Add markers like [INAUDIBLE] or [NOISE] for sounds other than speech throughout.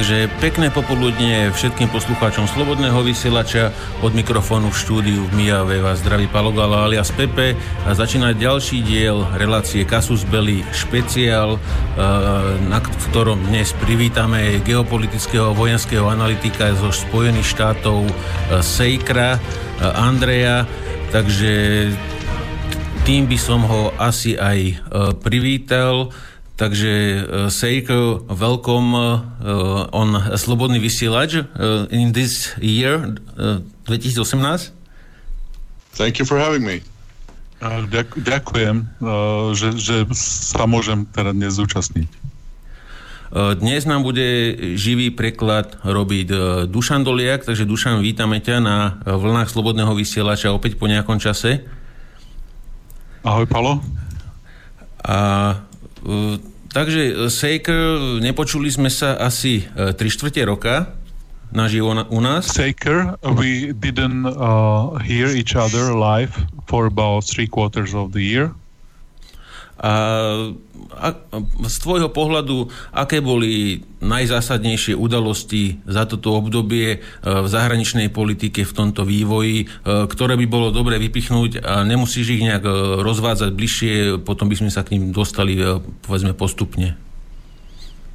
Takže pekné popoludne všetkým poslucháčom Slobodného vysielača. Od mikrofónu v štúdiu v Mijave vás zdraví Palogala alias Pepe. A začína ďalší diel relácie Kasus Belli špeciál, eh, na ktorom dnes privítame geopolitického vojenského analytika zo Spojených štátov eh, Sejkra, eh, Andreja, takže tým by som ho asi aj privítal. Takže uh, Seiko, welcome uh, on Slobodný vysielač uh, in this year, uh, 2018. Thank you for having me. Ďak, ďakujem, uh, že, že sa môžem teda dnes zúčastniť. Dnes nám bude živý preklad robiť Dušan Doliak, takže Dušan, vítame ťa na vlnách Slobodného vysielača opäť po nejakom čase. Ahoj, Palo. A Takže e, Saker, nepočuli sme sa asi 3 e, štvrte roka naživo na, u nás. Saker, we didn't uh, hear each other live for about three quarters of the year. A, a z tvojho pohľadu, aké boli najzásadnejšie udalosti za toto obdobie e, v zahraničnej politike v tomto vývoji, e, ktoré by bolo dobre vypichnúť a nemusíš ich nejak e, rozvádzať bližšie, potom by sme sa k ním dostali povedzme postupne.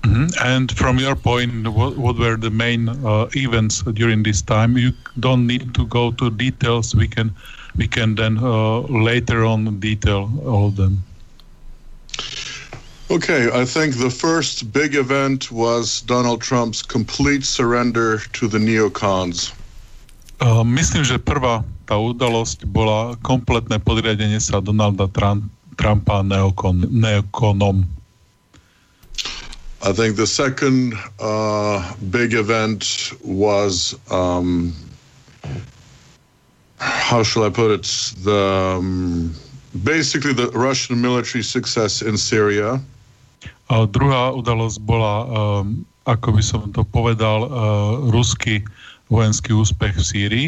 Mm-hmm. And from your point, what, what were the main uh, events during this time? You don't need to go to details. We can we can then uh, later on detail all of them. Okay, I think the first big event was Donald Trump's complete surrender to the neocons. Uh, myslím, že prvá tá udalosť bola kompletné podriadenie sa Donalda Trump, Trumpa neokon, neokonom. I think the second uh, big event was um, how shall I put it? The um, basically the Russian military success in Syria. A druhá udalosť bola, um, ako by som to povedal, uh, ruský vojenský úspech v Sýrii.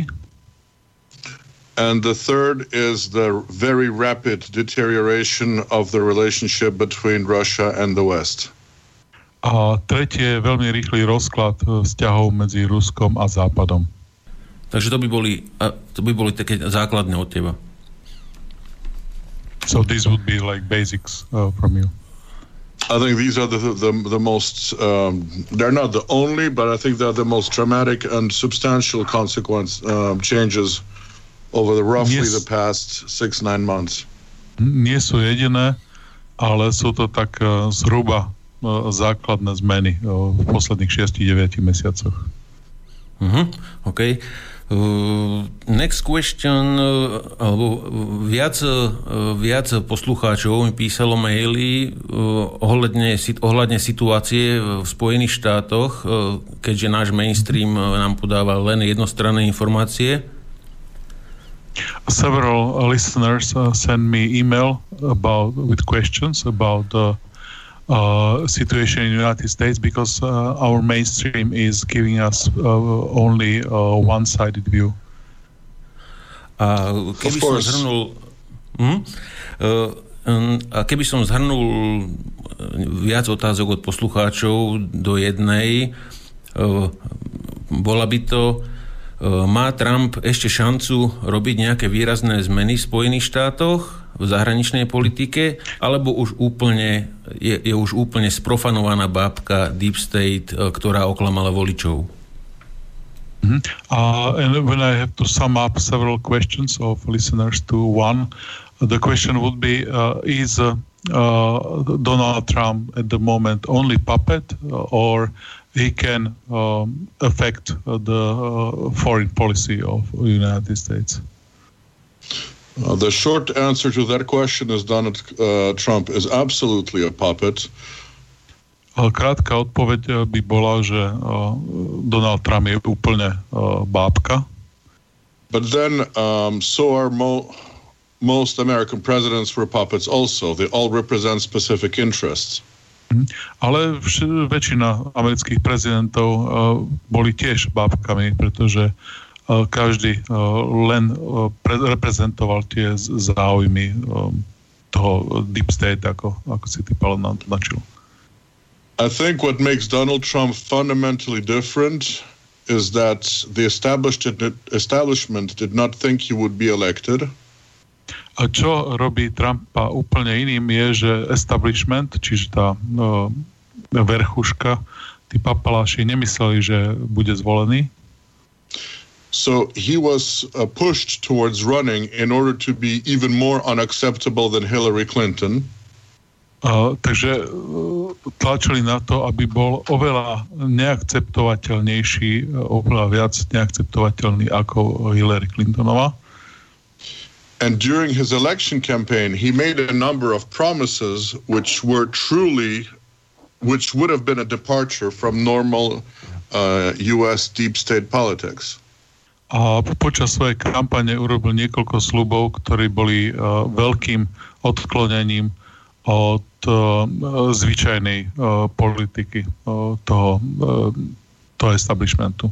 And the third is the very rapid deterioration of the relationship between Russia and the West. A tretie je veľmi rýchly rozklad uh, vzťahov medzi Ruskom a Západom. Takže to by boli, to by boli také základné od teba. So this would be like basics uh, from you. I think these are the the, the most. Um, they're not the only, but I think they're the most dramatic and substantial consequence um, changes over the roughly yes. the past six nine months. Nie sú jediné, ale sú to tak uh, zhruba uh, základné zmeny uh, v posledných 6-9 mesiacoch. Uh-huh. OK. Uh, next question, uh, alebo viac, uh, viac poslucháčov mi písalo maily ohľadne, ohľadne situácie v Spojených štátoch, keďže náš mainstream nám podáva len jednostranné informácie. Several listeners send me email about with questions about the uh, situation in the United States because uh, our mainstream is giving us uh, only a one-sided view. A keby som zhrnul... Hm? A keby som zhrnul viac otázok od poslucháčov do jednej, bola by to, má Trump ešte šancu robiť nejaké výrazné zmeny v Spojených štátoch? v zahraničnej politike, alebo už úplne, je, je už úplne sprofanovaná bábka Deep State, e, ktorá oklamala voličov? Uh, and when I have to sum up several questions of listeners to one, the question would be: uh, Is uh, Donald Trump at the moment only puppet, or he can um, affect uh, the uh, foreign policy of the United States? Uh, the short answer to that question is Donald uh, Trump is absolutely a puppet. Krátka odpoveď uh, by bola, že uh, Donald Trump je úplne uh, bábka. But then um, so are mo- most American presidents were puppets also. They all represent specific interests. Ale vš- väčšina amerických prezidentov uh, boli tiež bábkami, pretože uh, každý len reprezentoval tie záujmy toho Deep State, ako, ako si ty Palo nám to načil. I think what makes Donald Trump fundamentally different is that the establishment did not think he would be elected. Čo robí Trumpa úplne iným je, že establishment, čiže tá no, verchuška, tí papaláši nemysleli, že bude zvolený. So he was uh, pushed towards running in order to be even more unacceptable than Hillary Clinton. Uh, takže uh, tlačili na to, aby bol oveľa neakceptovateľnejší, oveľa viac neakceptovateľný ako Hillary Clintonová. And during his election campaign, he made a number of promises which were truly, which would have been a departure from normal uh, U.S. deep state politics. A počas svojej kampane urobil niekoľko slubov, ktorí boli uh, veľkým odklonením od uh, zvyčajnej uh, politiky uh, toho, uh, toho establishmentu.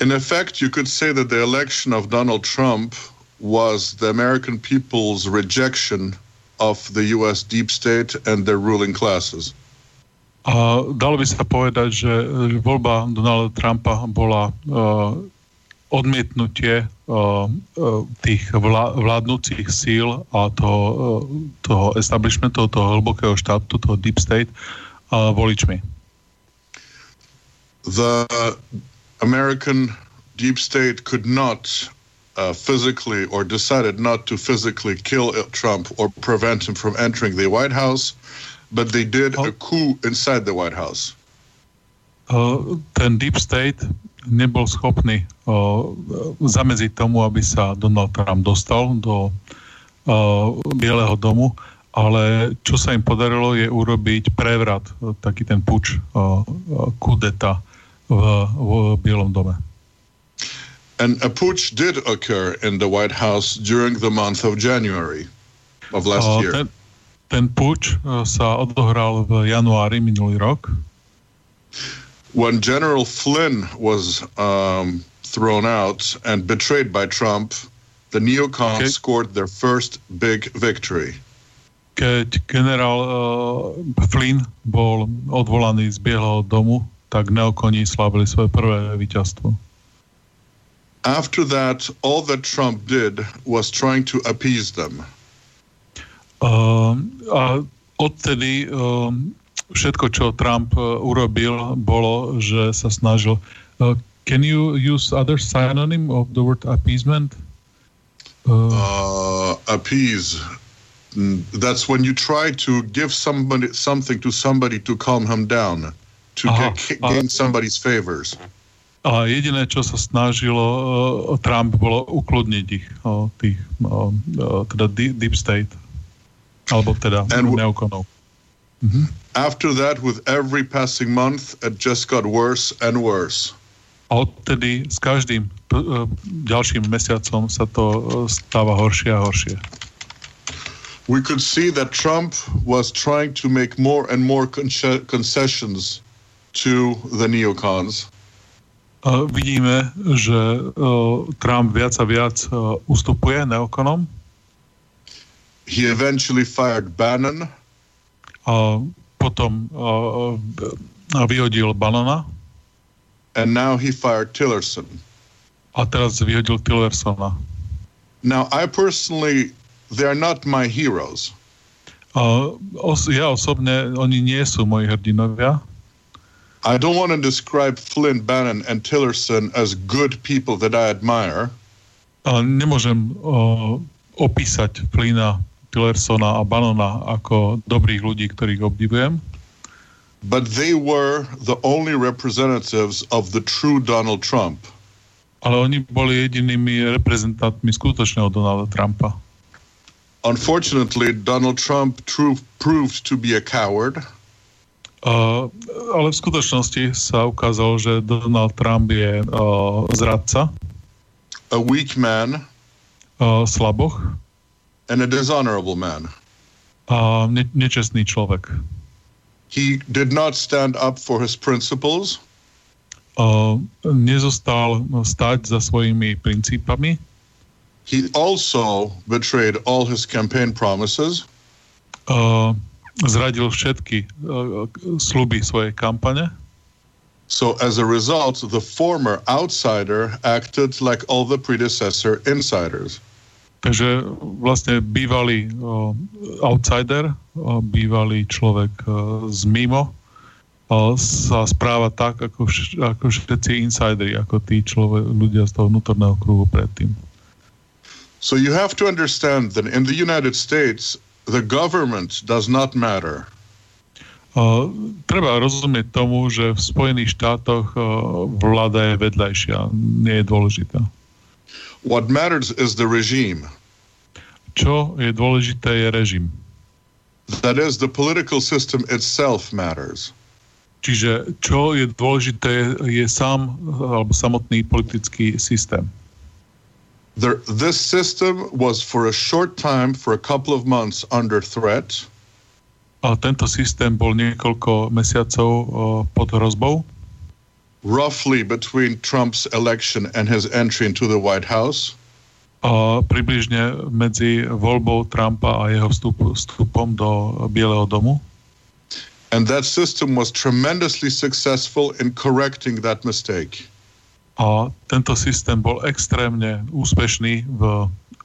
In effect, you could say that the election of Donald Trump was the American people's rejection of the US deep state and their ruling classes. A dalo by sa povedať, že voľba Donalda Trumpa bola uh, odmietnutie uh, uh, tých vlá, vládnúcich síl a toho, uh, toho establishmentu, toho hlbokého štátu, toho deep state uh, voličmi. The American deep state could not uh, physically or decided not to physically kill Trump or prevent him from entering the White House, but they did oh. a coup inside the White House. Uh, ten Deep State nebol schopný uh, zamedziť tomu, aby sa Donald Trump dostal do uh, Bieleho domu, ale čo sa im podarilo je urobiť prevrat, uh, taký ten puč uh, kudeta v, v Bielom dome. And a putsch did occur in the White House during the month of January of last uh, year. Ten, ten putsch uh, sa odohral v januári minulý rok. When General Flynn was um, thrown out and betrayed by Trump, the neocons okay. scored their first big victory. Keď generál uh, Flynn bol odvolaný z Bieleho domu, tak neokoni slávili svoje prvé víťazstvo. After that, all that Trump did was trying to appease them. Uh, a odtedy uh, všetko, čo Trump uh, urobil, bolo, že sa snažil. Uh, can you use other synonym of the word appeasement? Uh, uh, appease. Mm, that's when you try to give somebody something to somebody to calm him down, to aha, get, gain somebody's favors. A jediné, čo sa snažilo uh, Trump, bolo ukludniť ich, tých, teda deep state, alebo teda neokonov. Mm-hmm. After that, with every passing month, it just got worse and worse. A odtedy s každým uh, ďalším mesiacom sa to uh, stáva horšie a horšie. We could see that Trump was trying to make more and more con- concessions to the neocons vidíme, že Trump viac a viac ustupuje neokonom. He eventually fired Bannon. A potom vyhodil Bannona. And now he fired Tillerson. A teraz vyhodil Tillersona. Now I personally, they are not my heroes. Uh, os, ja osobne, oni nie sú moji hrdinovia. I don't want to describe Flynn, Bannon and Tillerson as good people that I admire. Ale nemôžem uh, opísať Flynna, Tillersona a Bannona ako dobrých ľudí, ktorých obdivujem. But they were the only representatives of the true Donald Trump. Ale oni boli jedinými reprezentantmi skutočného Donalda Trumpa. Unfortunately, Donald Trump proved to be a coward. Ale v skutočnosti sa ukázalo, že Donald Trump je zradca. A weak man. Slaboch. And a dishonorable man. A ne- nečestný človek. He did not stand up for his principles. Uh, nezostal stať za svojimi princípami. He also betrayed all his campaign promises. Uh, zradil všetky uh, sluby svojej kampane. So as a result, the former outsider acted like all the predecessor insiders. Takže vlastne bývalý uh, outsider, uh, bývalý človek uh, z mimo uh, sa správa tak, ako, vš- ako všetci insideri, ako tí človek, ľudia z toho vnútorného kruhu predtým. So you have to understand that in the United States, the government does not matter. Uh, treba rozumieť tomu, že v Spojených štátoch uh, vláda je vedľajšia, nie je dôležitá. What matters is the regime. Čo je dôležité je režim. That is, the political system itself matters. Čiže čo je dôležité je sám alebo samotný politický systém. There, this system was for a short time, for a couple of months, under threat. A tento systém bol niekoľko mesiacov uh, pod hrozbou. roughly between Trump's election and his entry into the White House. A približne medzi voľbou Trumpa a jeho vstup, vstupom do Bieleho domu. And that system was tremendously successful in correcting that mistake. A tento systém bol extrémne úspešný v,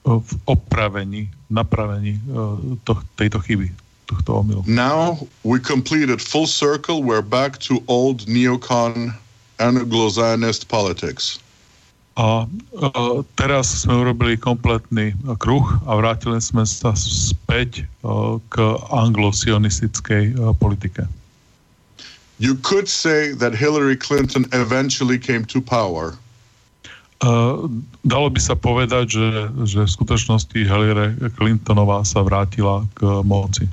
v opravení, napravení uh, to, tejto chyby, tohto omylu. Now we completed full circle. We're back to old neocon Anglo-Zionist politics. A uh, teraz sme urobili kompletný uh, kruh a vrátili sme sa späť uh, k anglo-sionistickej politike. You could say that Hillary Clinton eventually came to power. Uh, dalo by sa povedať, že, že v skutočnosti Hillary Clintonová sa vrátila k moci.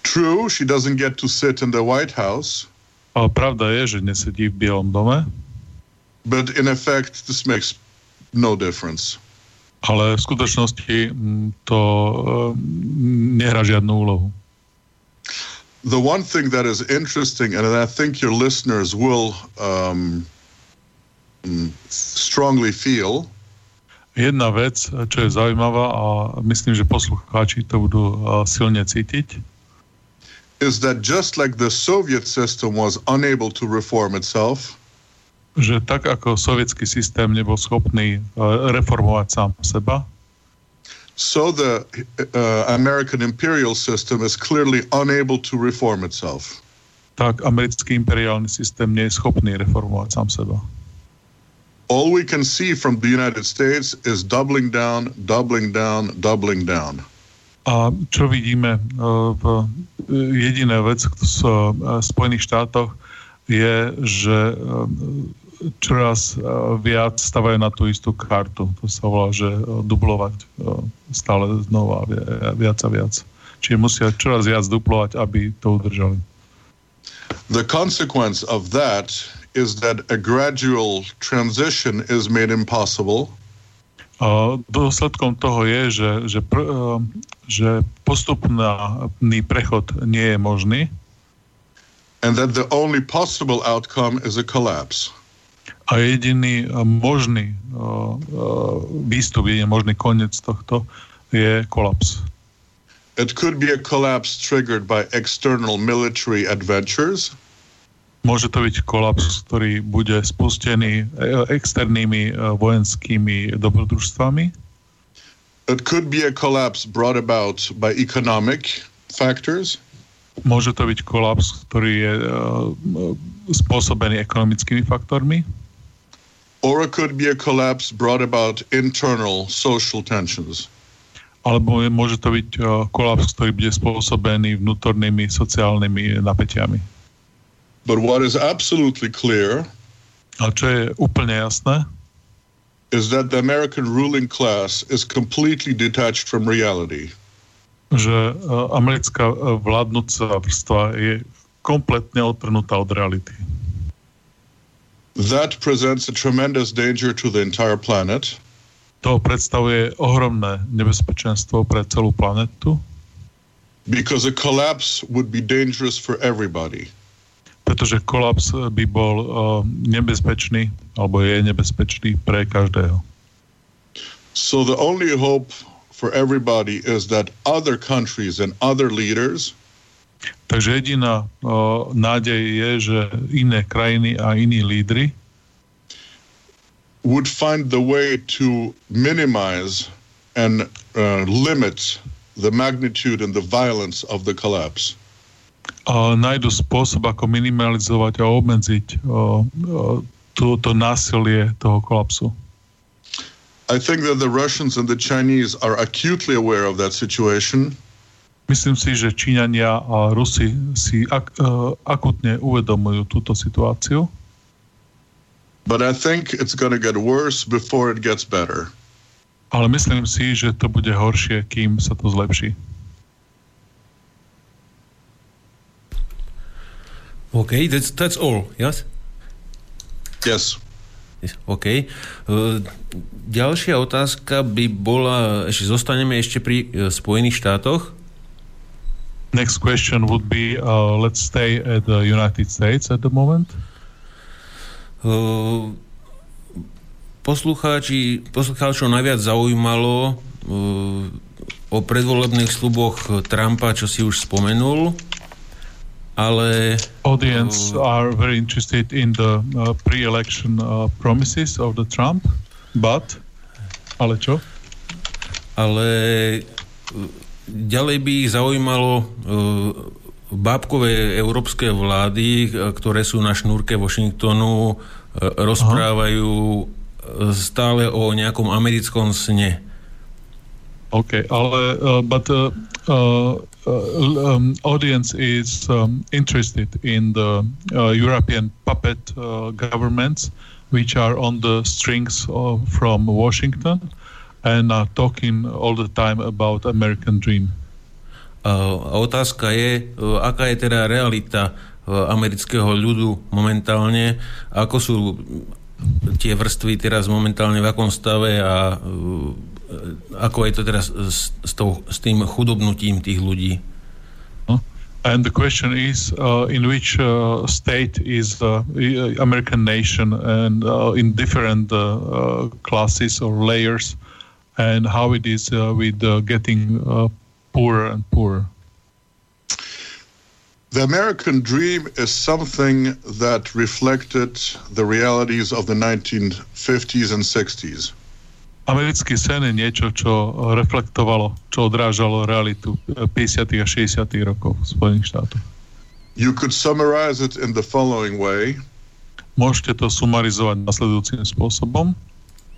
True, she doesn't get to sit in the White House. Ale pravda je, že nesedí v Bielom dome. But in effect, this makes no difference. Ale v skutočnosti mm, to uh, nehrá žiadnu úlohu. The one thing that is interesting, and I think your listeners will um, strongly feel, Jedna vec, čo je zaujímavá a myslím, že poslucháči to budú uh, silne cítiť, is that just like the Soviet system was unable to reform itself, že tak ako sovietský systém nebol schopný uh, reformovať sám seba, so the uh, American imperial system is clearly unable to reform itself. tak americký imperiálny systém nie je schopný reformovať sám seba. All we can see from the United States is doubling down, doubling down, doubling down. A čo vidíme uh, v jediná vec v uh, Spojených štátoch je, že uh, čoraz uh, viac stavajú na tú istú kartu. To sa volá, že uh, dublovať uh, stále znova vi- viac a viac. Čiže musia čoraz viac duplovať, aby to udržali. The consequence of that is that a gradual transition is made impossible. A dôsledkom toho je, že, že, pr, uh, že postupný prechod nie je možný and that the only possible outcome is a collapse. A jediný možný výstup, jediný možný koniec tohto je kolaps. It could be a collapse triggered by external military adventures. Môže to byť kolaps, ktorý bude spustený e, externými e, vojenskými dobrodružstvami. It could be a collapse brought about by economic factors. Môže to byť kolaps, ktorý je uh, spôsobený ekonomickými faktormi. Or it could be a collapse brought about internal social tensions. Alebo je- môže to byť uh, kolaps, ktorý bude spôsobený vnútornými sociálnymi napätiami. But what is absolutely clear A čo je úplne jasné, is that the American ruling class is completely detached from reality. že uh, americká uh, vládnúca vrstva je kompletne odtrhnutá od reality. That presents a tremendous danger to the entire planet. To predstavuje ohromné nebezpečenstvo pre celú planetu, because a collapse would be dangerous for everybody. pretože kolaps by bol uh, nebezpečný, alebo je nebezpečný pre každého. So the only hope for everybody is that other countries and other leaders Takže jediná uh, nádej je, že iné krajiny a iní lídry would find the way to minimize and uh, limit the magnitude and the violence of the collapse. A nájdu spôsob, ako minimalizovať a obmedziť uh, uh, to, to násilie toho kolapsu. I think that the Russians and the Chinese are acutely aware of that situation. Myslím si, že Číňania a Rusi si ak, uh, akutne uvedomujú túto situáciu. But I think it's going to get worse before it gets better. Ale myslím si, že to bude horšie, kým sa to zlepší. OK, that's, that's all, yes? Yes. OK. Uh, ďalšia otázka by bola, ešte zostaneme ešte pri uh, Spojených štátoch. Next question would be, uh, let's stay at the United States at the moment. Uh, poslucháči, poslucháčov najviac zaujímalo uh, o predvolebných sluboch Trumpa, čo si už spomenul ale... Audience uh, are very interested in the uh, pre-election uh, promises of the Trump, but... Ale čo? Ale uh, ďalej by ich zaujímalo uh, bábkové európske vlády, uh, ktoré sú na šnúrke Washingtonu, uh, rozprávajú Aha. stále o nejakom americkom sne. OK, ale uh, but uh, uh, um, audience is um, interested in the uh, European puppet uh, governments, which are on the strings of, from Washington and are talking all the time about American dream. A otázka je, aká je teda realita amerického ľudu momentálne, ako sú tie vrstvy teraz momentálne v akom stave a ako je to teraz s, s, tou, s tým chudobnutím tých ľudí? And the question is, uh, in which uh, state is the uh, American nation, and uh, in different uh, uh, classes or layers, and how it is uh, with uh, getting uh, poorer and poorer. The American dream is something that reflected the realities of the 1950s and 60s. americký sen je niečo, čo reflektovalo, čo odrážalo realitu eh, 50. a 60. rokov Spojených štátoch. You could summarize it in the following way. Môžete to sumarizovať nasledujúcim spôsobom.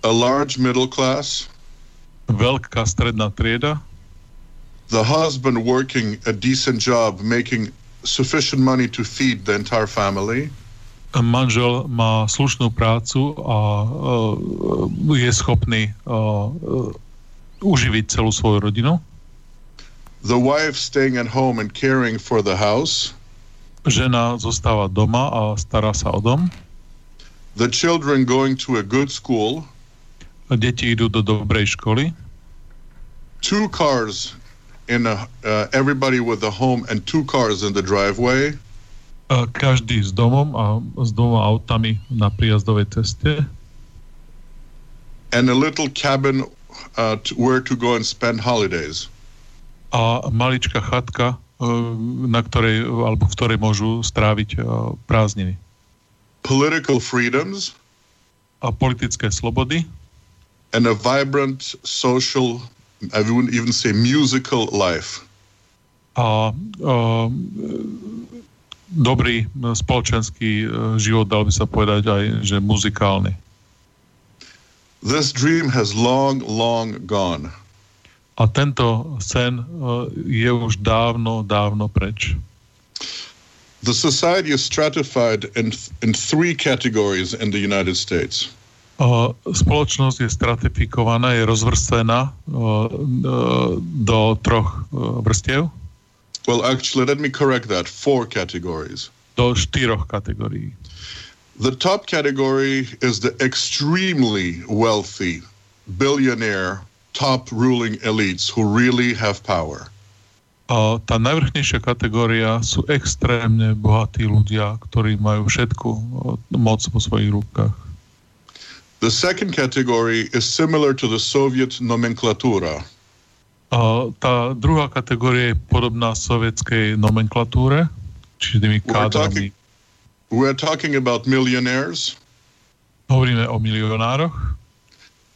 A large middle class. Veľká stredná trieda. The husband working a decent job, making sufficient money to feed the entire family manžel má slušnú prácu a uh, je schopný uh, uživiť celú svoju rodinu. The wife staying at home and caring for the house. Žena zostáva doma a stará sa o dom. The children going to a good school. Deti idú do dobrej školy. Two cars in a, uh, everybody with a home and two cars in the driveway každý s domom a s dvoma autami na príjazdovej ceste. And a little cabin uh, to, where to go and spend holidays. A maličká chatka, uh, na ktorej, alebo v ktorej môžu stráviť uh, prázdniny. Political freedoms. A politické slobody. And a vibrant social, I wouldn't even say musical life. A uh, dobrý spoločenský život, dal by sa povedať aj, že muzikálny. This dream has long, long gone. A tento sen je už dávno, dávno preč. The society is stratified in, in three categories in the United States. Spoločnosť je stratifikovaná, je rozvrstená do troch vrstiev. Well, actually, let me correct that. Four categories. Do štyroch kategórií. The top category is the extremely wealthy, billionaire, top ruling elites who really have power. A tá najvrchnejšia kategória sú extrémne bohatí ľudia, ktorí majú všetku moc vo svojich rukách. The second category is similar to the Soviet nomenclatura. A tá druhá kategória je podobná sovietskej nomenklatúre, čiže tými kádrami. We're talking about millionaires. Hovoríme o milionároch.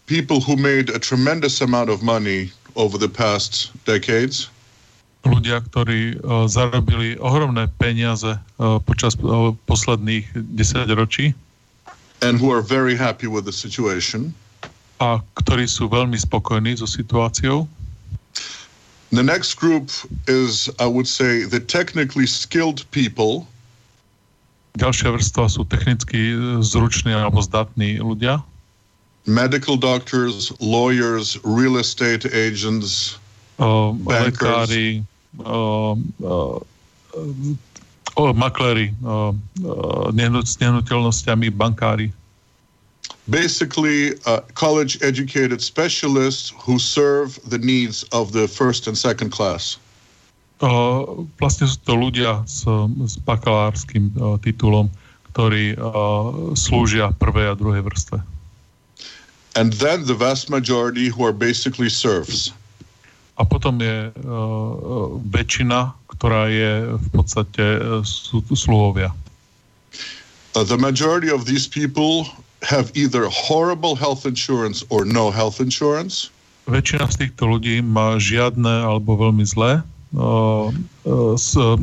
People who made a tremendous amount of money over the past decades. Ľudia, ktorí uh, zarobili ohromné peniaze uh, počas uh, posledných 10 ročí. And who are very happy with the situation. A ktorí sú veľmi spokojní so situáciou. The next group is, I would say, the technically skilled people. Ďalšia vrstva sú technicky zruční alebo zdatní ľudia. Medical doctors, lawyers, real estate agents, uh, lekári, uh, uh, uh, makléri, s nehnuteľnosťami, bankári basically uh, college educated specialists who serve the needs of the first and second class. Uh, vlastne sú to ľudia s, s bakalárským uh, titulom, ktorí uh, slúžia prvej a druhej vrstve. And then the vast majority who are basically serfs. A potom je väčšina, ktorá je v podstate uh, sluhovia. Uh, the majority of these people have either horrible health insurance or no health insurance. Väčšina z týchto ľudí má žiadne alebo veľmi zlé uh, uh,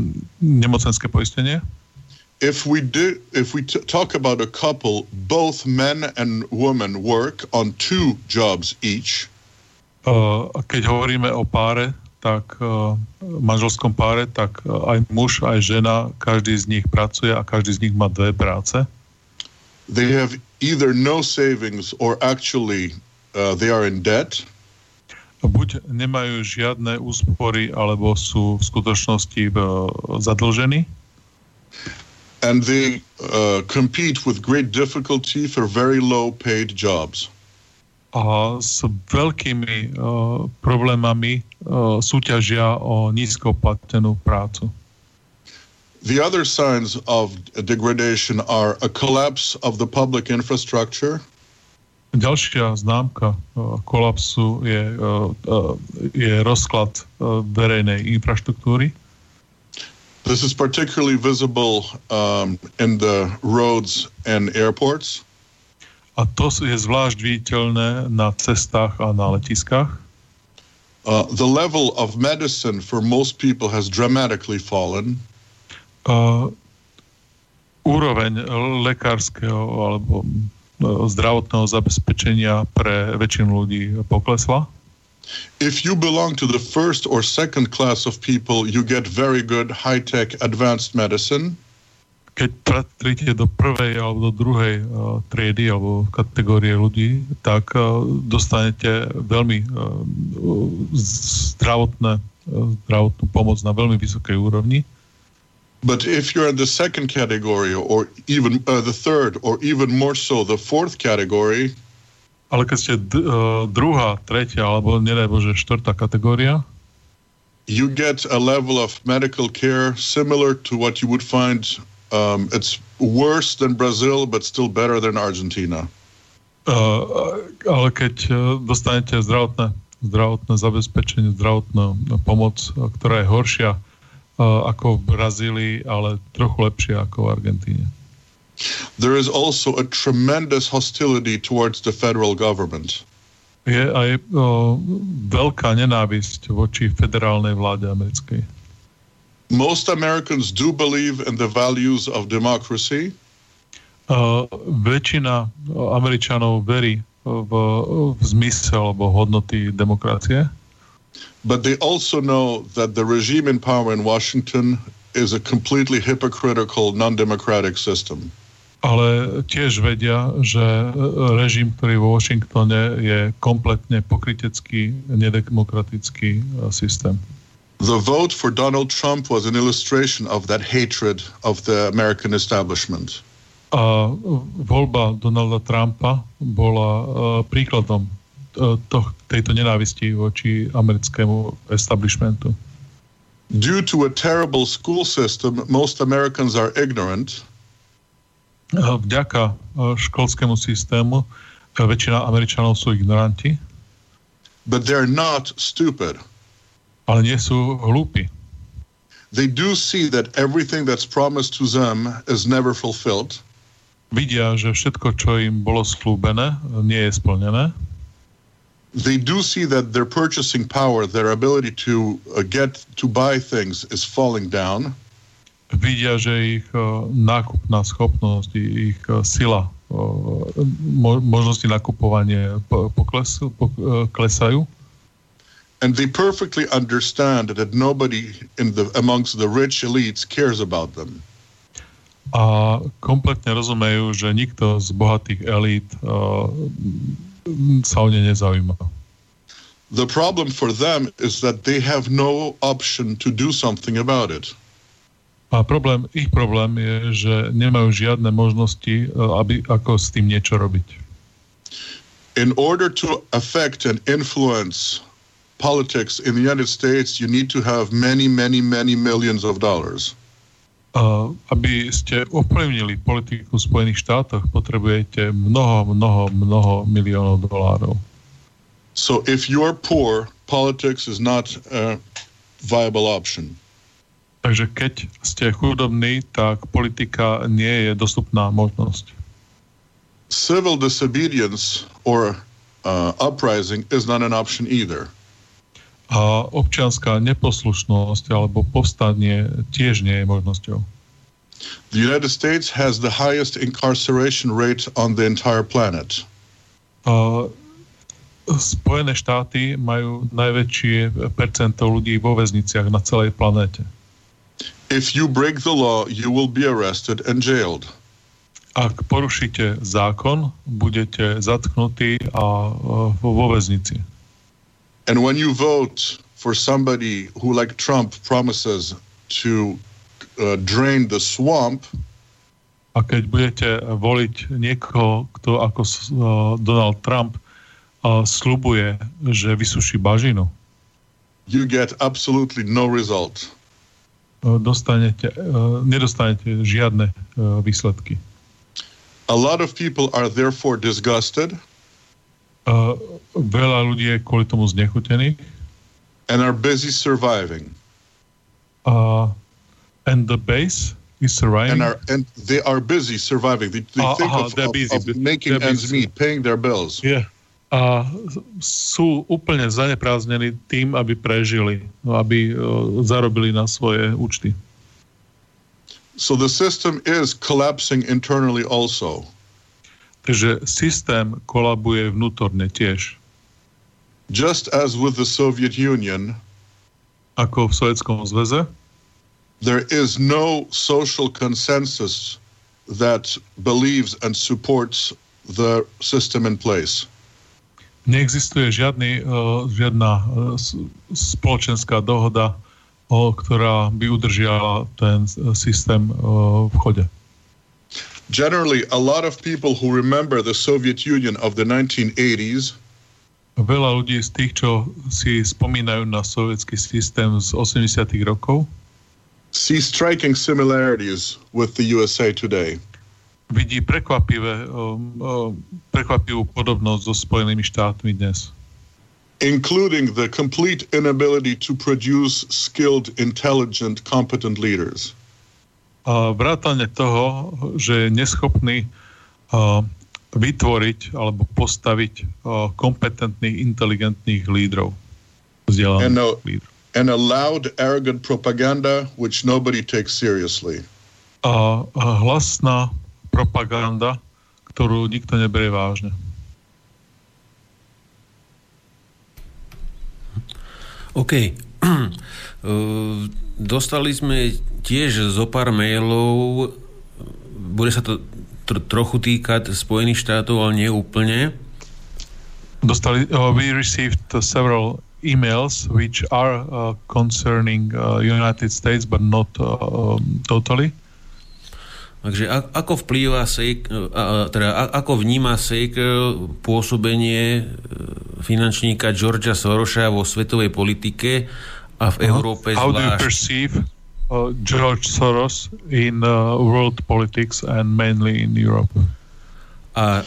nemocenské poistenie. If we do, if we t- talk about a couple, both men and women work on two jobs each. Uh, keď hovoríme o páre, tak uh, manželskom páre, tak uh, aj muž, aj žena, každý z nich pracuje a každý z nich má dve práce. They have either no savings or actually uh, they are in debt. Buď nemajú žiadne úspory, alebo sú v skutočnosti uh, zadlžení. And they uh, compete with great difficulty for very low paid jobs. A s veľkými uh, problémami uh, súťažia o nízko platenú prácu. The other signs of degradation are a collapse of the public infrastructure. Ďalšia známka uh, kolapsu je, je rozklad verejnej infraštruktúry. This is particularly visible um, in the roads and airports. A to je zvlášť viditeľné na cestách a na letiskách. Uh, the level of medicine for most people has dramatically fallen uh, úroveň lekárskeho alebo uh, zdravotného zabezpečenia pre väčšinu ľudí poklesla. If you belong to the first or second class of people, you get very good high-tech advanced medicine. Keď patríte do prvej alebo do druhej uh, triedy alebo kategórie ľudí, tak uh, dostanete veľmi uh, zdravotné, zdravotnú pomoc na veľmi vysokej úrovni. But if you're in the second category, or even uh, the third, or even more so the fourth category, ale keď ste d- uh, druhá, tretia, alebo nedaj Bože, štvrtá kategória, you get a level of medical care similar to what you would find. Um, it's worse than Brazil, but still better than Argentina. Uh, ale keď uh, dostanete zdravotné, zdravotné zabezpečenie, zdravotnú pomoc, uh, ktorá je horšia ako v Brazílii, ale trochu lepšie ako v Argentíne. There is also a tremendous hostility towards the federal government. Je aj o, veľká nenávisť voči federálnej vláde americkej. Most Americans do believe in the values of democracy. Uh, väčšina Američanov verí v, v zmysel alebo hodnoty demokracie. But they also know that the regime in power in Washington is a completely hypocritical, non-democratic system. Ale tiež vedia, že režim, ktorý vo Washingtone je kompletne pokrytecký, nedemokratický systém. The vote for Donald Trump was an illustration of that hatred of the American establishment. A voľba Donalda Trumpa bola uh, príkladom to, tejto nenávisti voči americkému establishmentu. Due to a terrible school system, most Americans are ignorant. Vďaka školskému systému väčšina Američanov sú ignoranti. But they're not stupid. Ale nie sú hlúpi. They do see that everything that's promised to them is never fulfilled. Vidia, že všetko, čo im bolo slúbené, nie je splnené. They do see that their purchasing power, their ability to uh, get to buy things is falling down. Vidia, že ich uh, nákupná schopnosť, ich uh, sila, mo- možnosti nakupovania poklesu, poklesajú. And they perfectly understand that nobody in the amongst the rich elites cares about them. A kompletne rozumejú, že nikto z bohatých elít uh, sa o ne nezaujíma. The problem for them is that they have no option to do something about it. A problém, ich problém je, že nemajú žiadne možnosti, aby, ako s tým niečo robiť. In order to affect and influence politics in the United States, you need to have many, many, many millions of dollars. Uh, aby ste ovplyvnili politiku v Spojených štátoch, potrebujete mnoho, mnoho, mnoho miliónov dolárov. So if you're poor, politics is not a viable option. Takže keď ste chudobní, tak politika nie je dostupná možnosť. Civil disobedience or uh, uprising is not an option either. A občianská neposlušnosť alebo povstanie tiež nie je možnosťou. The United States has the highest incarceration rate on the entire planet. Uh, Spojené štáty majú najväčšie percento ľudí vo väzniciach na celej planéte. If you break the law, you will be arrested and jailed. Ak porušíte zákon, budete zatknutí a uh, vo väznici. And when you vote for somebody who, like Trump, promises to uh, drain the swamp, a keď budete voliť niekoho, kto ako uh, Donald Trump uh, slubuje, že vysuší bažinu, you get absolutely no result. Uh, dostanete, uh, nedostanete žiadne uh, výsledky. A lot of people are therefore disgusted. Uh, veľa ľudí je kvôli tomu znechutených. And are busy surviving. Uh, and the base is surviving. And are and they are busy surviving. They, they uh, think uh, of, of, of, making ends meet, paying their bills. Yeah. A sú úplne zaneprázdnení tým, aby prežili, aby uh, zarobili na svoje účty. So the system is collapsing internally also. Takže systém kolabuje vnútorne tiež. Just as with the Soviet Union, ako v Sovietskom zväze, there is no social consensus that believes and supports the system in place. Neexistuje žiadny, uh, žiadna uh, spoločenská dohoda, uh, ktorá by udržiala ten uh, systém uh, v chode. Generally, a lot of people who remember the Soviet Union of the 1980s Veľa ľudí z tých, čo si spomínajú na sovietský systém z 80. rokov, see striking similarities with the USA today. Vidí prekvapivé, um, um, prekvapivú podobnosť so Spojenými štátmi dnes. Including the complete inability to produce skilled, intelligent, competent leaders. A vrátane toho, že je neschopný uh, vytvoriť alebo postaviť uh, kompetentných, inteligentných lídrov. Vzdelaných and a, lídrov. And a loud, arrogant propaganda which nobody takes seriously. A, a hlasná propaganda, ktorú nikto neberie vážne. OK. [CLEARS THROAT] Dostali sme tiež zo pár mailov, bude sa to tr- trochu týkať Spojených štátov, ale nie úplne. Dostali, uh, we received several emails which are uh, concerning uh, United States, but not uh, um, totally. Takže ako vplýva a, teda ako vníma SEIK pôsobenie finančníka Georgia Sorosa vo svetovej politike a v Európe How zvlášť? do you perceive uh, George Soros in uh, world politics and mainly in Europe? A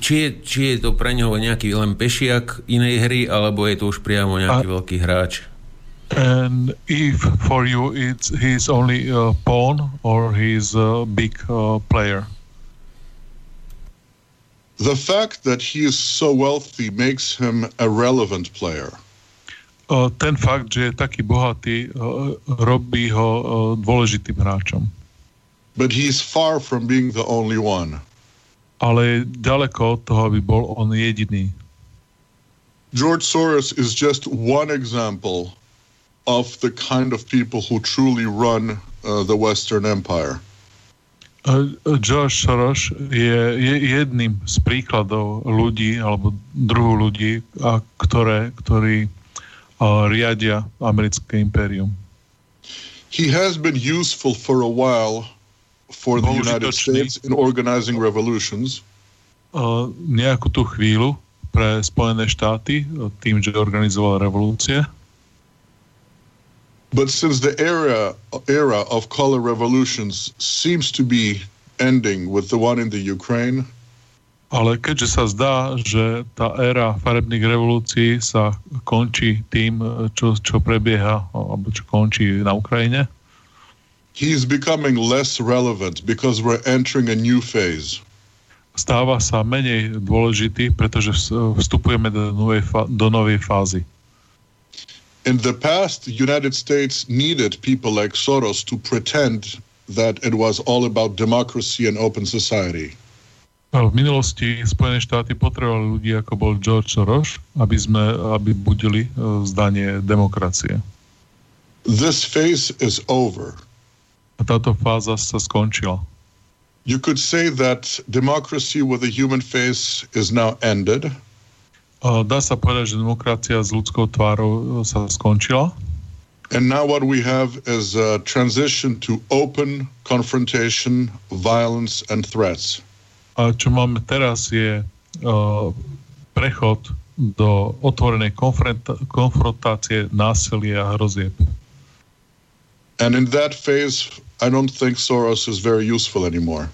či je, či je to pre neho nejaký len pešiak inej hry, alebo je to už priamo nejaký a, veľký hráč? And if for you it's he's only a pawn or he's a big uh, player? The fact that he is so wealthy makes him a relevant player. Ten fakt, že je taký bohatý, robí ho dôležitým hráčom. But he's far from being the only one. Ale ďaleko od toho, aby bol on jediný. George Soros is just one example of the kind of people who truly run uh, the Western Empire. George Soros je, je jedným z príkladov ľudí alebo druhu ľudí, a ktoré, ktorí riadia americké impérium. He has been useful for a while for the United States in organizing revolutions. A, nejakú tú chvíľu pre Spojené štáty tým, že organizoval revolúcie. But since the era era of color revolutions seems to be ending with the one in the Ukraine, ale keďže sa zdá, že tá éra farebných revolúcií sa končí tým, čo, čo prebieha, alebo čo končí na Ukrajine, he's becoming less relevant because we're entering a new phase. Stáva sa menej dôležitý, pretože vstupujeme do novej, do novej fázy. In the past, the United States needed people like Soros to pretend that it was all about democracy and open society. V minulosti Spojené štáty potrebovali ľudí, ako bol George Soros, aby, sme, aby budili zdanie demokracie. This phase is over. A táto fáza sa skončila. You could say that democracy with a human face is now ended. Dá sa povedať, že demokracia s ľudskou tvárou sa skončila. And now what we have is a transition to open confrontation, violence and threats. A čo máme teraz je uh, prechod do otvorenej konfrontácie, násilia a hrozieb. And in that phase, I don't think Soros is very useful anymore.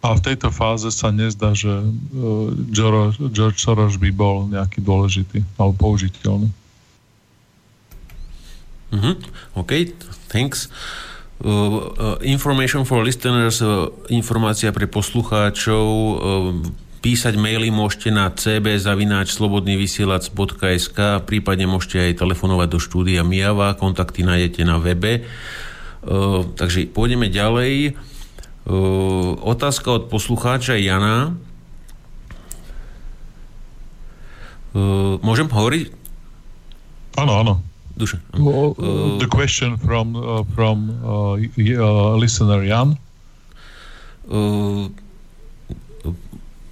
A v tejto fáze sa nezdá, že uh, George Soros by bol nejaký dôležitý alebo použiteľný. Mm-hmm. OK, thanks. Uh, uh, information for listeners, uh, informácia pre poslucháčov. Písať maily môžete na cb.slobodnyvysielac.sk prípadne môžete aj telefonovať do štúdia Miava, kontakty nájdete na webe. Takže pôjdeme ďalej. Otázka od poslucháča Jana. Môžem hovoriť? Áno, áno. Duše. Uh, the question from, uh, from uh, uh, listener Jan. Uh,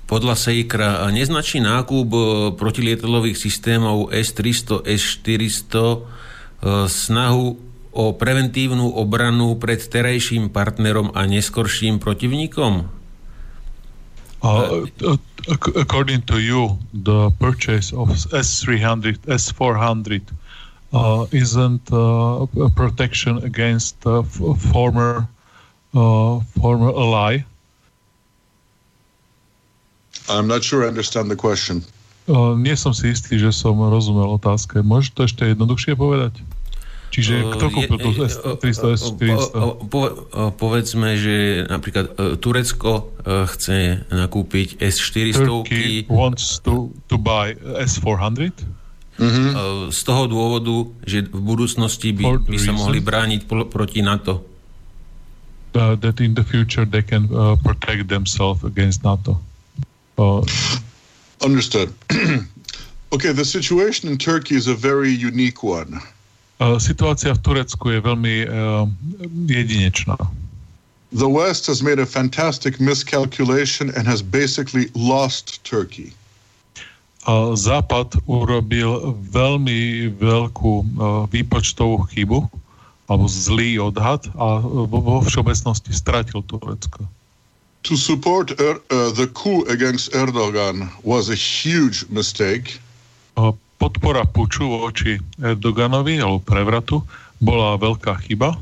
podľa Sejkra neznačí nákup protilietadlových systémov S-300, S-400 snahu o preventívnu obranu pred terajším partnerom a neskorším protivníkom? Uh, according to you, the purchase of S300, S400 uh, isn't uh, a protection against uh, former uh, former ally. I'm not sure I understand the question. Uh, nie som si istý, že som rozumel otázke. Môžeš to ešte jednoduchšie povedať? Čiže uh, kto kúpil tú S300, S400? povedzme, že napríklad Turecko chce nakúpiť S400. Turkey wants to, to buy S400? Mm-hmm. Z toho dôvodu, že v budúcnosti by, by sa mohli brániť proti NATO. Uh, that in the future they can uh, protect themselves against NATO. Uh, Understood. [CLEARS THROAT] okay, the situation in Turkey is a very unique one. Situácia v Turecku je veľmi uh, jedinečná. The West has made a fantastic miscalculation and has basically lost Turkey. Západ urobil veľmi veľkú uh, výpočtovú chybu alebo zlý odhad a vo všeobecnosti stratil Turecko. To support er, uh, the coup against Erdogan was a huge mistake. Podpora puču voči Erdoganovi alebo prevratu bola veľká chyba.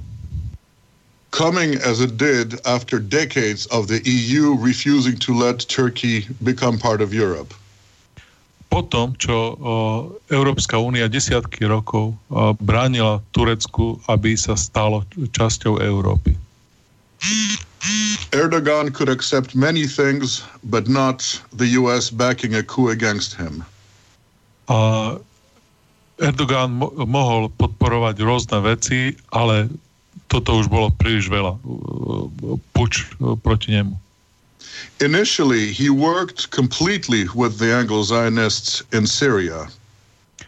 Coming as it did after decades of the EU refusing to let Turkey become part of Europe. Po tom, čo Európska únia desiatky rokov bránila Turecku, aby sa stalo časťou Európy. Erdogan could accept many things, but not the US backing a coup against him. A Erdogan mo- mohol podporovať rôzne veci, ale toto už bolo príliš veľa. Puč proti nemu. Initially, he worked completely with the Anglo-Zionists in Syria.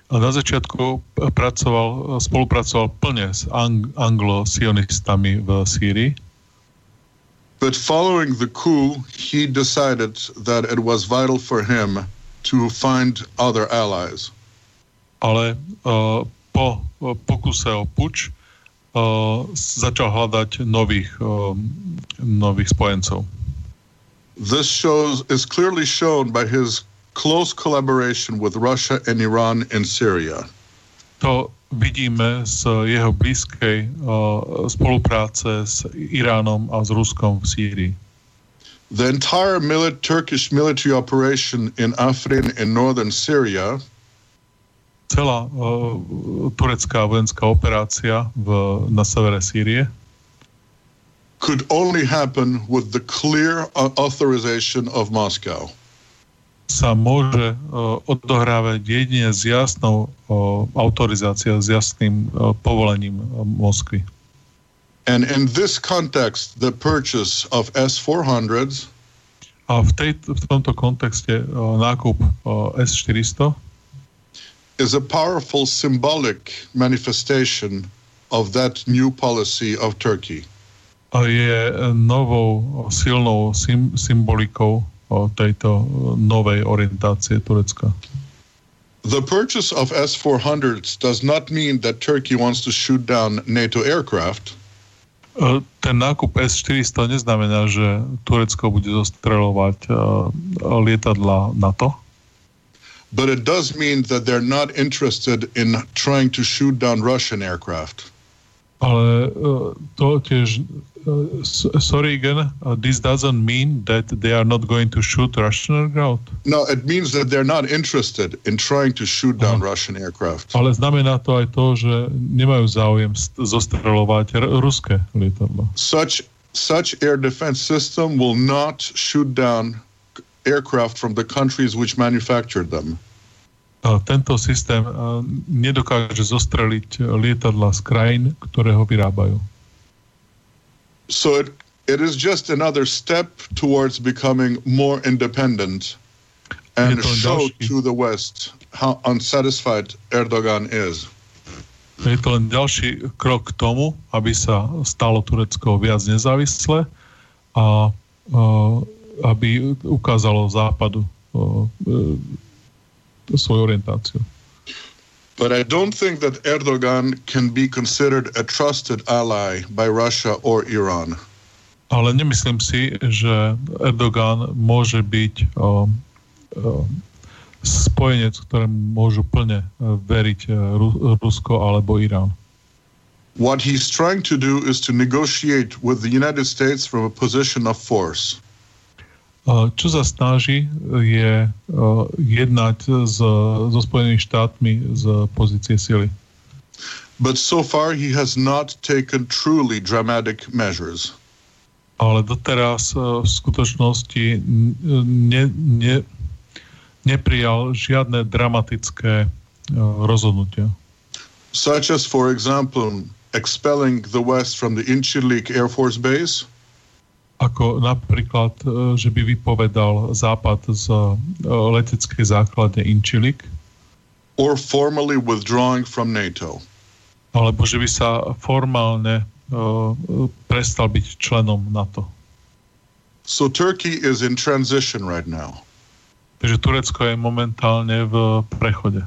Na začiatku pracoval, spolupracoval plne s ang- anglo-sionistami v Sýrii. But following the coup, he decided that it was vital for him to find other allies. Ale uh, po pokuse o puč uh, začal hľadať nových, uh, nových spojencov. This shows is clearly shown by his close collaboration with Russia and Iran in Syria. To vidíme z jeho blízkej uh, spolupráce s Iránom a s Ruskom v Sýrii. The entire mili- Turkish military operation in Afrin in northern Syria Celá uh, turecká vojenská operácia v, na severe Sýrie could only happen with the clear authorization of Moscow. sa môže uh, odohrávať jedine s jasnou uh, autorizáciou, s jasným uh, povolením uh, Moskvy. And in this context, the purchase of S-400s A v, tej, v tomto kontexte uh, nákup uh, S-400 is a powerful symbolic manifestation of that new policy of Turkey. Je novou silnou sym, symbolikou tejto novej orientácie Turecka. The purchase of S-400s does not mean that Turkey wants to shoot down NATO aircraft. Ten nákup S-400 neznamená, že Turecko bude zostreľovať lietadla NATO. But it does mean that they're not interested in trying to shoot down Russian aircraft. Ale to tiež sorry again, uh, this doesn't mean that they are not going to shoot Russian aircraft? No, it means that they're not interested in trying to shoot down uh, Russian aircraft. Ale znamená to aj to, že nemajú záujem zostreľovať ruské lietadla. Such, such air defense system will not shoot down aircraft from the countries which manufactured them. Tento systém nedokáže zostreliť lietadla z krajín, ktoré ho vyrábajú. So it, it is just another step towards becoming more independent and show to the West how unsatisfied Erdogan is. Je to len ďalší krok k tomu, aby sa stalo Turecko viac nezávislé a, a aby ukázalo západu a, a, svoju orientáciu. But I don't think that Erdogan can be considered a trusted ally by Russia or Iran. Ale nemyslím si, že Erdogan môže byť o, o, spojenec, ktorému môžu plne uh, veriť uh, Ru- Rusko alebo Irán. What he's trying to do is to negotiate with the United States from a position of force. Čo sa snaží je jednať s, so Spojenými štátmi z pozície sily. But so far he has not taken truly dramatic measures. Ale doteraz v skutočnosti ne, ne, neprijal žiadne dramatické rozhodnutia. Such as, for example, expelling the West from the Incirlik Air Force Base, ako napríklad, že by vypovedal Západ z leteckej základne Inčilik. Or formally withdrawing from NATO. Alebo že by sa formálne uh, prestal byť členom NATO. So Turkey is in transition right now. Takže Turecko je momentálne v prechode.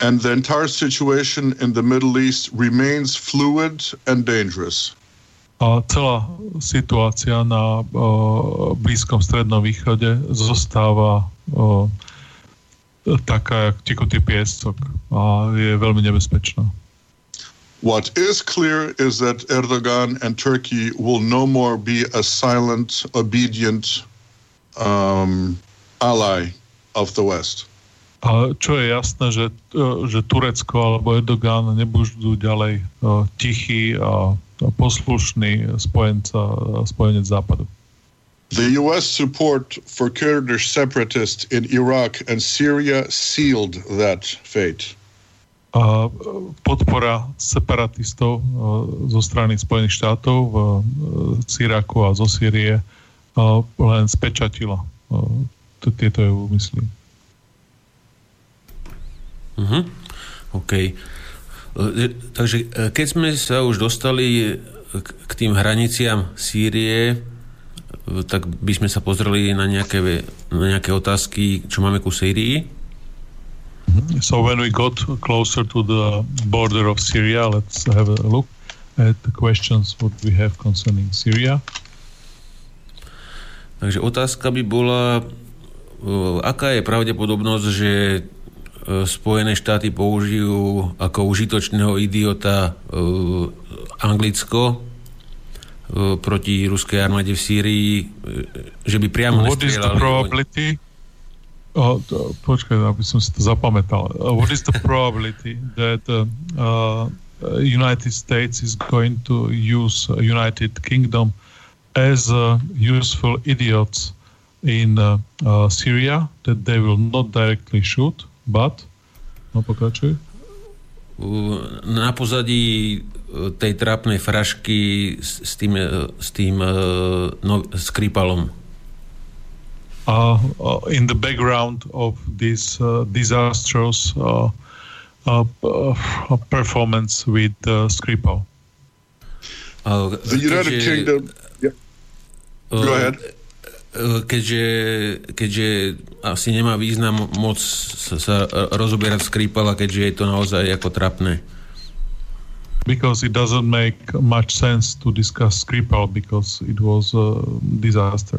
And the entire situation in the Middle East remains fluid and dangerous. A celá situácia na Blízkom strednom východe zostáva taká, jak tikutý piestok a je veľmi nebezpečná. What is clear is that Erdogan and Turkey will no more be a silent, obedient um, ally of the West. A čo je jasné, že, že Turecko alebo Erdogan nebudú ďalej tichý a poslušný spojenca, spojenec západu. The U.S. support for Kurdish separatists in Iraq and Syria sealed that fate. A podpora separatistov zo strany Spojených štátov v Syraku a zo Sýrie len spečatila tieto úmysly. Uh-huh. OK. E, takže e, keď sme sa už dostali k tým hraniciam Sýrie, e, tak by sme sa pozreli na nejaké, na nejaké otázky, čo máme ku Sýrii. Mhm. So when we got closer to the border of Syria, let's have a look at the questions what we have concerning Syria. Takže otázka by bola, aká je pravdepodobnosť, že Spojené štáty použijú ako užitočného idiota Anglicko proti ruskej armáde v Sýrii, že by priamo What is the probability? Oh, to, počkaj, aby som si to zapamätal. Uh, what is the probability that uh, uh, United States is going to use United Kingdom as uh, useful idiots in uh, uh, Syria that they will not directly shoot, but no pokračuj. Na pozadí tej trápnej frašky s tým, s tým no, Skripalom. Uh, uh, in the background of this uh, disastrous uh, uh, performance with uh, Skripal. Uh, the United Kingdom Go ahead. Keďže, keďže asi nemá význam moc sa, sa rozoberať Skripala, keďže je to naozaj ako trapné. Because it doesn't make much sense to discuss Skripal because it was a disaster.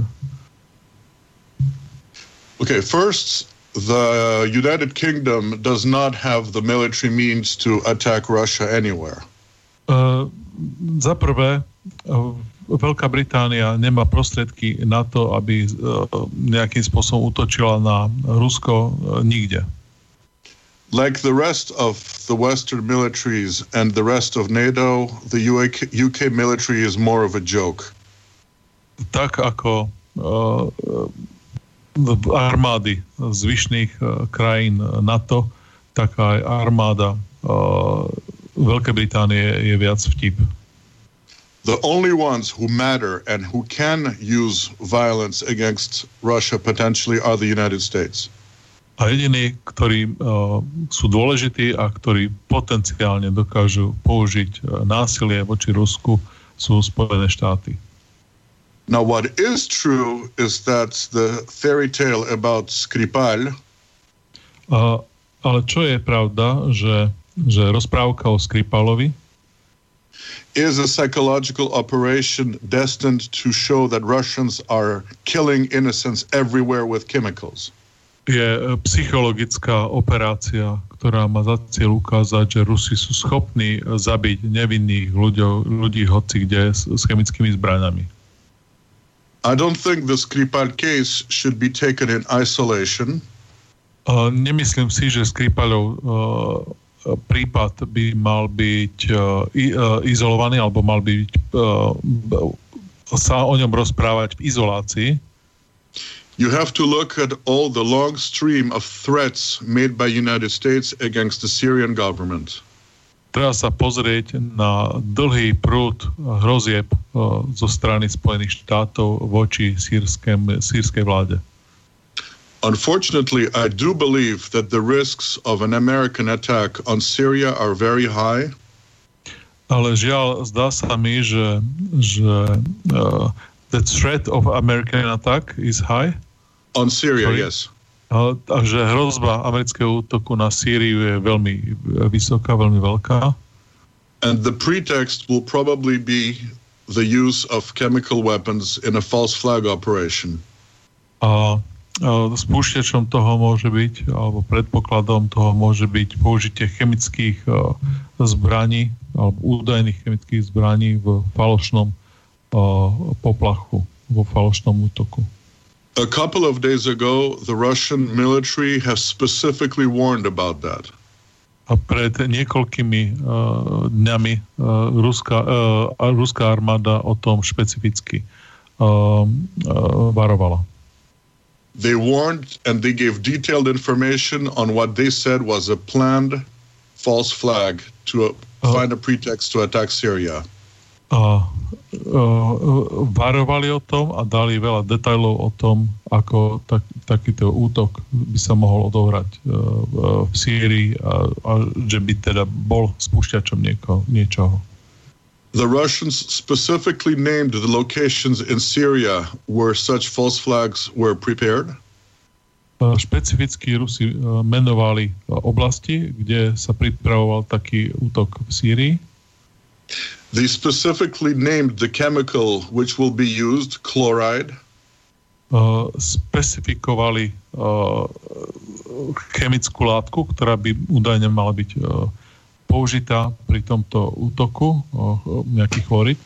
Okay, first, the United Kingdom does not have the military means to attack Russia anywhere. Uh, za prvé, uh, Veľká Británia nemá prostriedky na to, aby e, nejakým spôsobom útočila na Rusko e, nikde. Like the rest of the Western militaries and the rest of NATO, the UK, UK military is more of a joke. Tak ako uh, armády zvyšných uh, krajín NATO, tak aj armáda uh, Veľkej Británie je viac vtip the only ones who matter and who can use violence against Russia potentially are the United States. A jediní, ktorí uh, sú dôležití a ktorí potenciálne dokážu použiť uh, násilie voči Rusku, sú Spojené štáty. Now, what is true is that the fairy tale about Skripal. Uh, ale čo je pravda, že, že rozprávka o Skripalovi is a psychological operation destined to show that Russians are killing innocents everywhere with chemicals. Je e, psychologická operácia, ktorá má za cieľ ukázať, že Rusi sú schopní zabiť nevinných ľuďov, ľudí hoci kde s, s chemickými zbraňami. I don't think the Skripal case should be taken in isolation. Uh, nemyslím si, že Skripalov uh, prípad by mal byť uh, izolovaný alebo mal byť uh, sa o ňom rozprávať v izolácii. You have to look at all the long stream of threats made by United States against the Syrian government. Treba sa pozrieť na dlhý prúd hrozieb zo strany Spojených štátov voči sírskej vláde. Unfortunately, I do believe that the risks of an American attack on Syria are very high. Ale žiaľ, zdá sa mi, že, že uh, the threat of American attack is high. On Syria, Sorry. yes. A, a že hrozba amerického útoku na Sýriu je veľmi vysoká, veľmi veľká. And the pretext will probably be the use of chemical weapons in a false flag operation. A spúšťačom toho môže byť, alebo predpokladom toho môže byť použitie chemických zbraní, alebo údajných chemických zbraní v falošnom poplachu, vo falošnom útoku. A couple of days ago, the Russian military has specifically warned about that. A pred niekoľkými uh, dňami uh, ruská, uh, ruská armáda o tom špecificky uh, uh, varovala. They warned and they gave detailed information on what they said was a planned false flag to uh, find a pretext to attack Syria. Uh, varovali o tom a dali veľa detajlov o tom, ako tak, takýto útok by sa mohol odohrať v Sýrii a, a že by teda bol spúšťačom nieko, niečoho. The Russians specifically named the locations in Syria where such false flags were prepared. Špecificky Rusi menovali oblasti, kde sa pripravoval taký útok v Sýrii. They specifically named the chemical which will be used, chloride. Uh, specifikovali uh, chemickú látku, ktorá by údajne mala byť uh, použitá pri tomto útoku, uh, nejaký chlorid.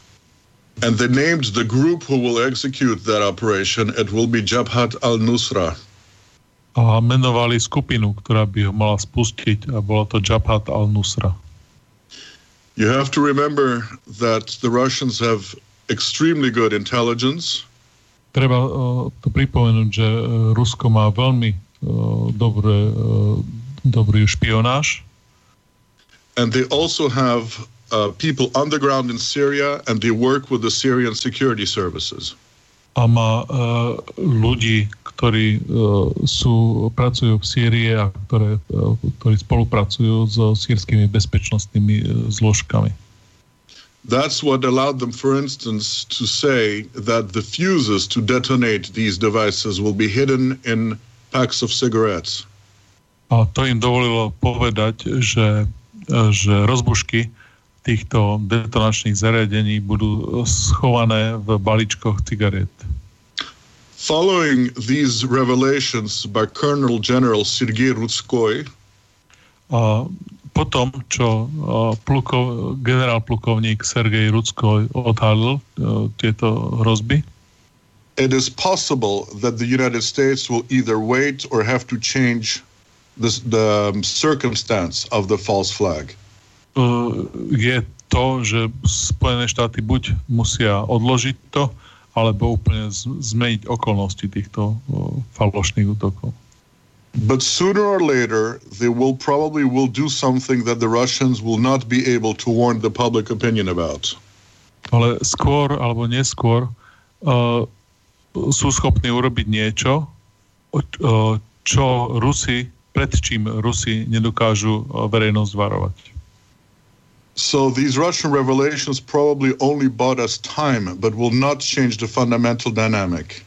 And they named the group who will execute that operation. It will be Jabhat al-Nusra. A menovali skupinu, ktorá by ho mala spustiť a bolo to Jabhat al-Nusra. You have to remember that the Russians have extremely good intelligence. Treba uh, to pripomenúť, že uh, Rusko má veľmi uh, dobré, uh, dobrý špionáž. And they also have uh, people on the ground in Syria and they work with the Syrian security services. A má uh, ľudí, ktorí uh, sú, pracujú v Sýrii a ktoré, uh, ktorí spolupracujú so sírskymi bezpečnostnými uh, zložkami. That's what allowed them, for instance, to say that the fuses to detonate these devices will be hidden in packs of cigarettes. A to im dovolilo povedať, že, že rozbušky týchto detonačných zariadení budú schované v balíčkoch cigariet. Following these revelations by Colonel General Sergei Rudskoy, a potom, čo pluko, generál plukovník Sergej Rudskoj odhalil tieto hrozby, it is possible that the United States will either wait or have to change this, the circumstance of the false flag. je to, že Spojené štáty buď musia odložiť to, alebo úplne zmeniť okolnosti týchto falošných útokov. But sooner or later, they will probably will do something that the Russians will not be able to warn the public opinion about. Ale skôr alebo neskôr uh, sú schopní urobiť niečo, uh, čo Rusi, pred čím Rusi nedokážu uh, verejnosť varovať. So these Russian revelations probably only bought us time, but will not change the fundamental dynamic.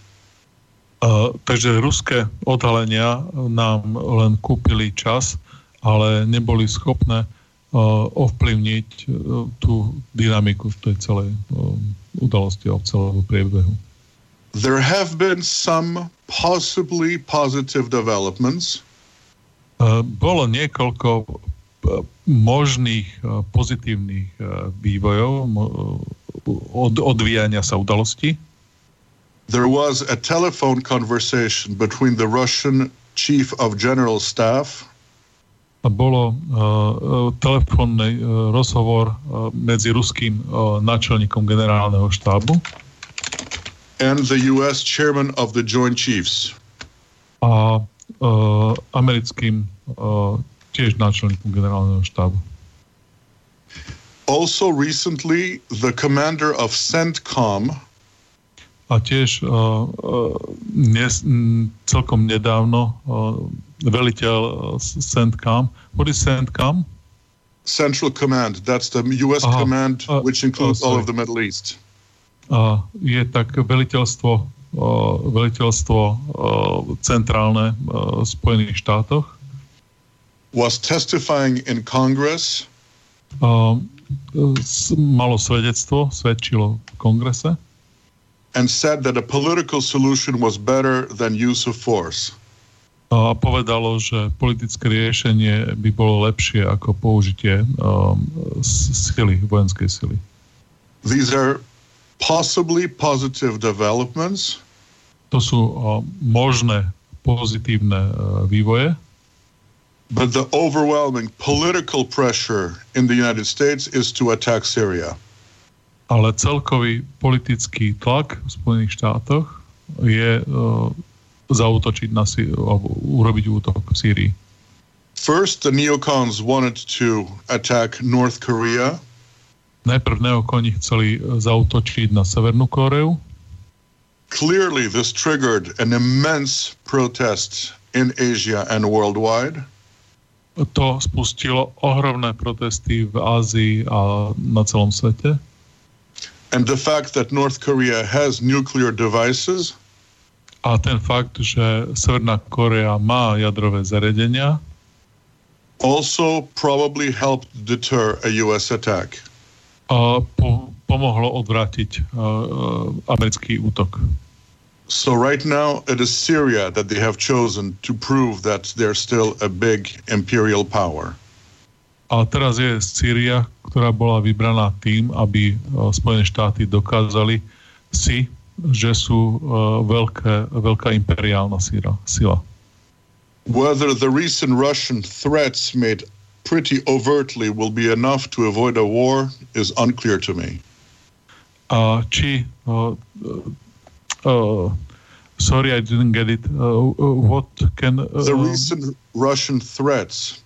Uh, takže ruské odhalenia nám len kúpili čas, ale neboli schopné uh, ovplyvniť uh, tú dynamiku v tej celej uh, udalosti a celého priebehu. There have been some possibly positive developments. Uh, bolo niekoľko možných pozitívnych vývojov, od, odvíjania sa udalosti. There was a telephone conversation between the Russian chief of general staff a bolo uh, telefónny uh, rozhovor uh, medzi ruským uh, náčelníkom generálneho štábu and the US chairman of the Joint Chiefs. A uh, americkým uh, tiež náčelníkom generálneho štábu. Also recently, the commander of CENTCOM a tiež uh, nes, m, celkom nedávno uh, veliteľ CENTCOM. What is CENTCOM? Central Command. That's the U.S. Aha, command, which includes uh, all of the Middle East. Uh, je tak veliteľstvo, veliteľstvo centrálne v Spojených štátoch. Was testifying in Congress. Malo svedectvo, svedčilo v kongrese. And said that a political solution was better than use of force. A povedalo, že politické riešenie by bolo lepšie ako použitie um, sily, vojenskej sily. These are possibly positive developments. To sú možné pozitívne vývoje. But the overwhelming political pressure in the United States is to attack Syria. Ale celkový politický tlak v Spojených štátoch je uh, zautočiť na alebo urobiť útok v Sýrii. First, the neocons wanted to attack North Korea. Najprv neokoni chceli zautočiť na Severnú Koreu. Clearly, this triggered an immense protest in Asia and worldwide. To spustilo ohromné protesty v Ázii a na celom svete. And the fact that North Korea has nuclear devices. A ten fakt, že Severná Korea má jadrové zariadenia. Also probably helped deter a US attack. A po, pomohlo odvrátiť uh, americký útok. So right now it is Syria that they have chosen to prove that they're still a big imperial power. A teraz je Sýria, ktorá bola vybraná tým, aby Spojené štáty dokázali si, že sú veľké, veľká imperiálna sila. Whether the recent Russian threats made pretty overtly will be enough to avoid a war is unclear to me. A či uh, uh, sorry, I didn't get it. Uh, what can... Uh, the recent Russian threats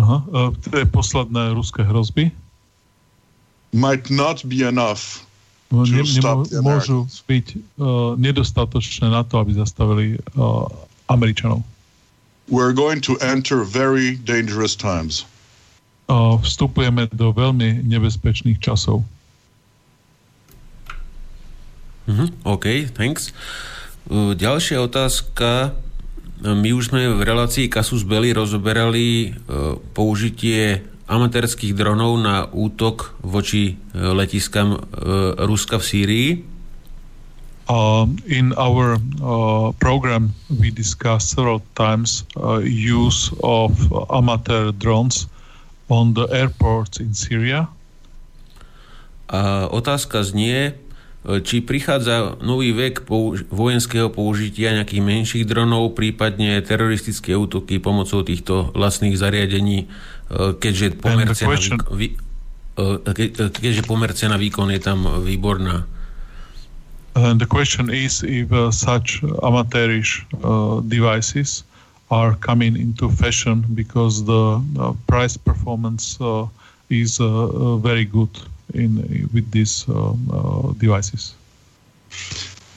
Aha, tie posledné ruské hrozby might not be enough no, ne, nemo, môžu byť uh, nedostatočné na to, aby zastavili uh, Američanov. We're going to enter very dangerous times. Uh, vstupujeme do veľmi nebezpečných časov. Mm-hmm, OK, thanks. Ďalšia otázka my už sme v relácii Kasus Belli rozoberali použitie amatérských dronov na útok voči letiskám Ruska v Sýrii. Uh, in our uh, program, we discussed several times uh, use of amateur drones on the airports in Syria. A otázka znie, či prichádza nový vek použ- vojenského použitia nejakých menších dronov, prípadne teroristické útoky pomocou týchto vlastných zariadení, e, keďže pomerce na, výk- e, keďže pomerce na výkon je tam výborná. And the question is if uh, such amateurish uh, devices are coming into fashion because the uh, price performance uh, is uh, uh, very good in with these um, uh, devices?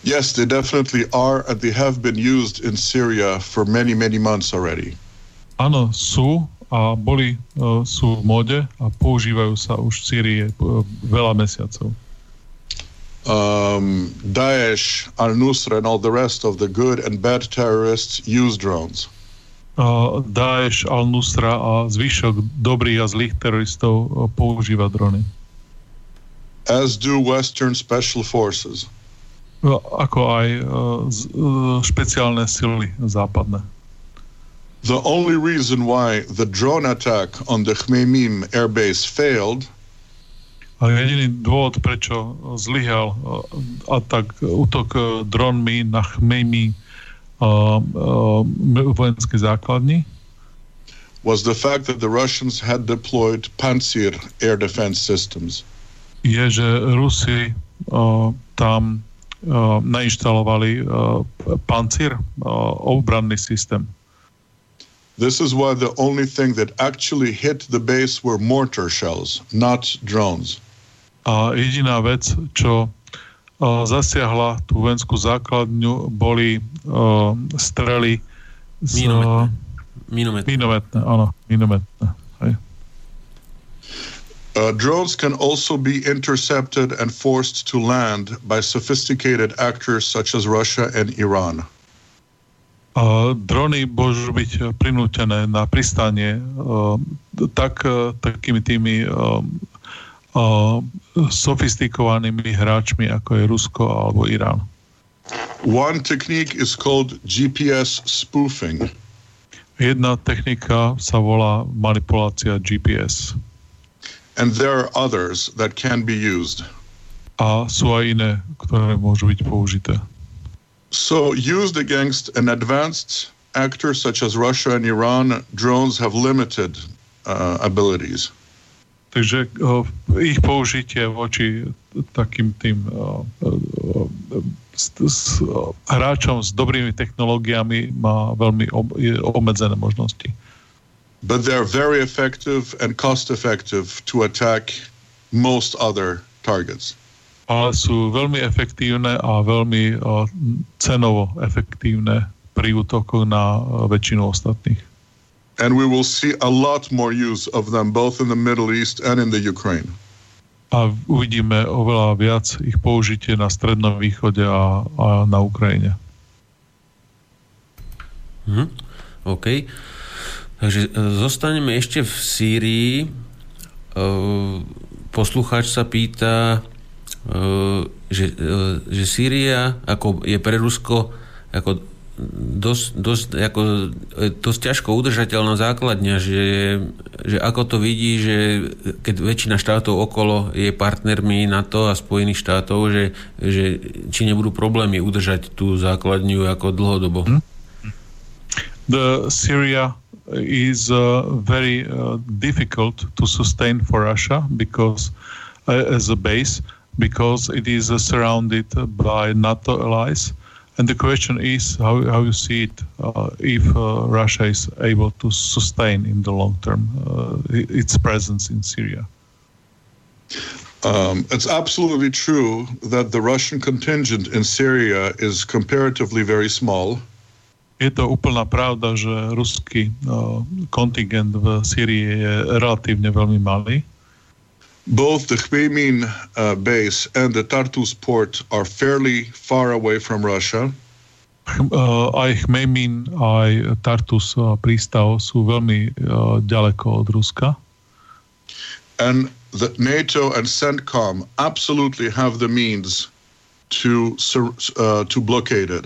Yes, they definitely are, and they have been used in Syria for many, many months already. Áno, sú a boli, uh, sú v mode a používajú sa už v Sýrii uh, veľa mesiacov. Um, Daesh, al-Nusra, and all the rest of the good and bad terrorists use drones. Uh, Daesh, al-Nusra a zvyšok dobrých a zlých teroristov uh, používa drony as do Western Special Forces. Ako aj špeciálne sily západné. The only reason why the drone attack on the Khmeimim airbase failed a jediný dôvod, prečo zlyhal atak, útok dronmi na Khmeimi uh, uh, vojenskej základni was the fact that the Russians had deployed Pantsir air defense systems je, že Rusi uh, tam uh, nainštalovali uh, pancír, obranný systém. This is why the only thing that actually hit the base were mortar shells, not drones. A jediná vec, čo zasiahla tú vojenskú základňu, boli strely z... Minometné. Minometné. Minometné, áno, minometné. Uh, drones can also be intercepted and forced to land by sophisticated actors such as Russia and Iran. Uh, drony môžu byť prinútené na pristanie uh, tak, uh, takými tými uh, uh, sofistikovanými hráčmi, ako je Rusko alebo Irán. One technique is called GPS spoofing. Jedna technika sa volá manipulácia GPS. And there are others that can be used. A sú aj iné, ktoré môžu byť použité. So, used against an advanced actor such as Russia and Iran, drones have limited uh, abilities. Takže uh, ich použitie voči takým tým uh, s, s, hráčom s dobrými technológiami má veľmi ob, obmedzené možnosti. But they're very effective and cost effective to attack most other targets. Ale sú veľmi efektívne a veľmi uh, cenovo efektívne pri útoku na uh, väčšinu ostatných. And we will see a lot more use of them both in the Middle East and in the Ukraine. A uvidíme oveľa viac ich použitie na Strednom východe a, a na Ukrajine. Hm, OK. Takže e, zostaneme ešte v Sýrii. E, poslucháč sa pýta, e, že, že Sýria ako je pre Rusko ako dosť, dosť, ako, dosť ťažko udržateľná základňa, že, že ako to vidí, že keď väčšina štátov okolo je partnermi NATO a Spojených štátov, že, že či nebudú problémy udržať tú základňu ako dlhodobo. Hmm? The Syria is uh, very uh, difficult to sustain for Russia because uh, as a base because it is surrounded by NATO allies And the question is how, how you see it uh, if uh, Russia is able to sustain in the long term uh, its presence in Syria. Um, it's absolutely true that the Russian contingent in Syria is comparatively very small. Je to úplná pravda, že ruský uh, kontingent v Syrii je relatívne veľmi malý. both the Khmeimim uh, base and the Tartus port are fairly far away from Russia. Uh, aj Khmeimim, aj Tartus uh, prístav sú veľmi uh, ďaleko od Ruska. And the NATO and CENTCOM absolutely have the means to uh, to blockade it.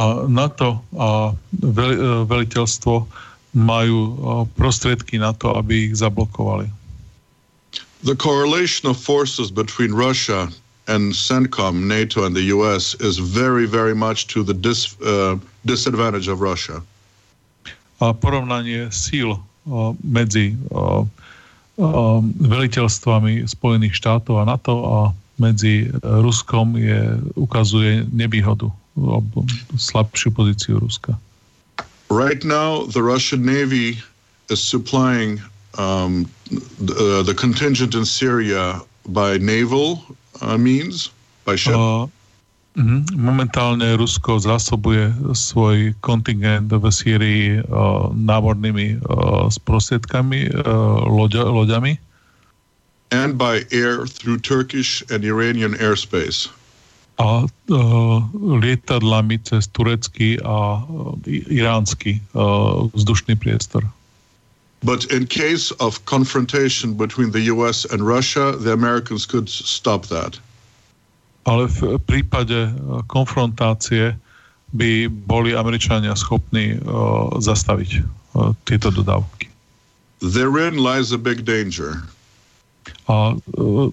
A NATO a uh, veliteľstvo majú uh, prostriedky na to, aby ich zablokovali. The correlation of forces between Russia and CENTCOM, NATO, and the US is very, very much to the dis, uh, disadvantage of Russia. A porovnanie síl uh, medzi uh, uh, veliteľstvami Spojených štátov a NATO a medzi Ruskom je, ukazuje nevýhodu, slabšiu pozíciu Ruska. Right now, the Russian Navy is supplying um, the, uh, the, contingent in Syria by naval uh, means, by ship? Uh, Momentálne Rusko zásobuje svoj kontingent v Sýrii uh, námornými uh, sprostredkami, uh, loďa, loďami. And by air through Turkish and Iranian airspace. A uh, lietadlami cez turecký a uh, iránsky uh, vzdušný priestor. But in case of confrontation between the US and Russia, the Americans could stop that. Ale v prípade eh, konfrontácie by boli Američania schopní uh, zastaviť uh, tieto dodávky. Therein lies a big danger. A uh,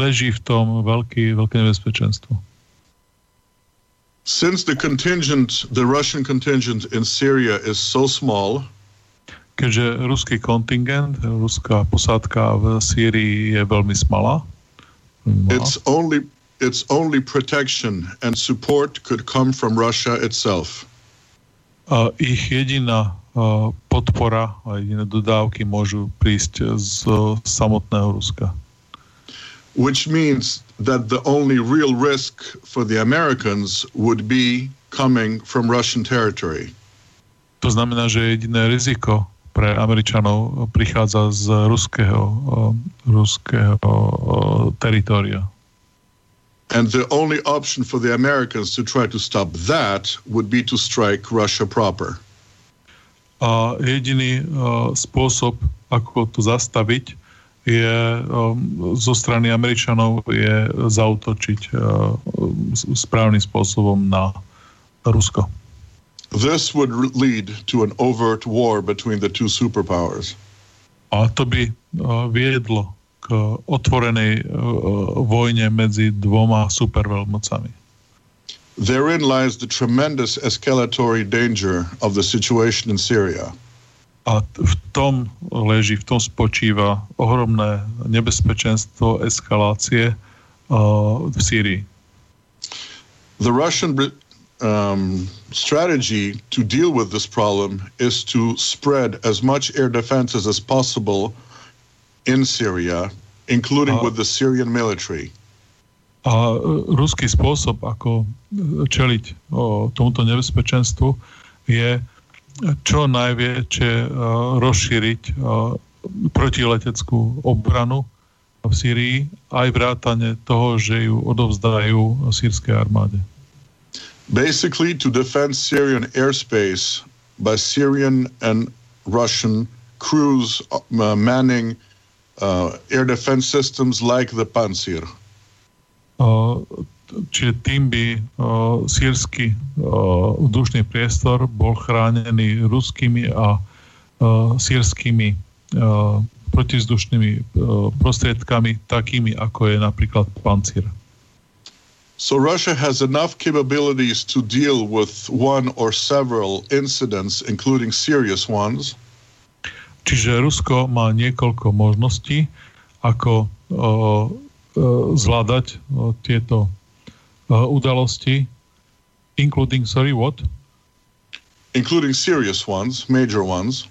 leží v tom veľký, veľké nebezpečenstvo. Since the contingent, the Russian contingent in Syria is so small, keďže ruský kontingent, ruská posádka v Sýrii je veľmi smalá. It's only, it's only protection and support could come from Russia itself. A ich jediná podpora a jediné dodávky môžu prísť z samotného Ruska. Which means that the only real risk for the Americans would be coming from Russian territory. To znamená, že jediné riziko pre Američanov prichádza z ruského, ruského teritoria. And the only option for the Americans to try to stop that would be to strike Russia proper. A jediný uh, spôsob, ako to zastaviť, je um, zo strany Američanov je zautočiť uh, správnym spôsobom na Rusko. This would lead to an overt war between the two superpowers. A to by viedlo k otvorenej vojne medzi dvoma superveľmocami. Therein lies the tremendous escalatory danger of the situation in Syria. A v tom leží, v tom spočíva ohromné nebezpečenstvo eskalácie uh, v Sýrii. The Russian um, strategy to deal with this problem is to spread as much air defenses as possible in Syria, including uh, with the Syrian military. A ruský spôsob, ako čeliť o, tomuto nebezpečenstvu, je čo najväčšie rozšíriť protileteckú obranu v Syrii, aj vrátane toho, že ju odovzdajú sírskej armáde. Basically to defend Syrian airspace by Syrian and Russian crews uh, manning uh, air defense systems like the Pantsir. Čiže tým by sírsky vzdušný priestor bol chránený ruskými a sírskymi protivzdušnými uh, prostriedkami, takými ako je napríklad pancír. So Russia has enough capabilities to deal with one or several incidents, including serious ones. Čiže Rusko má niekoľko možností, ako uh, zvládať uh, tieto uh, udalosti, including, sorry, what? Including serious ones, major ones.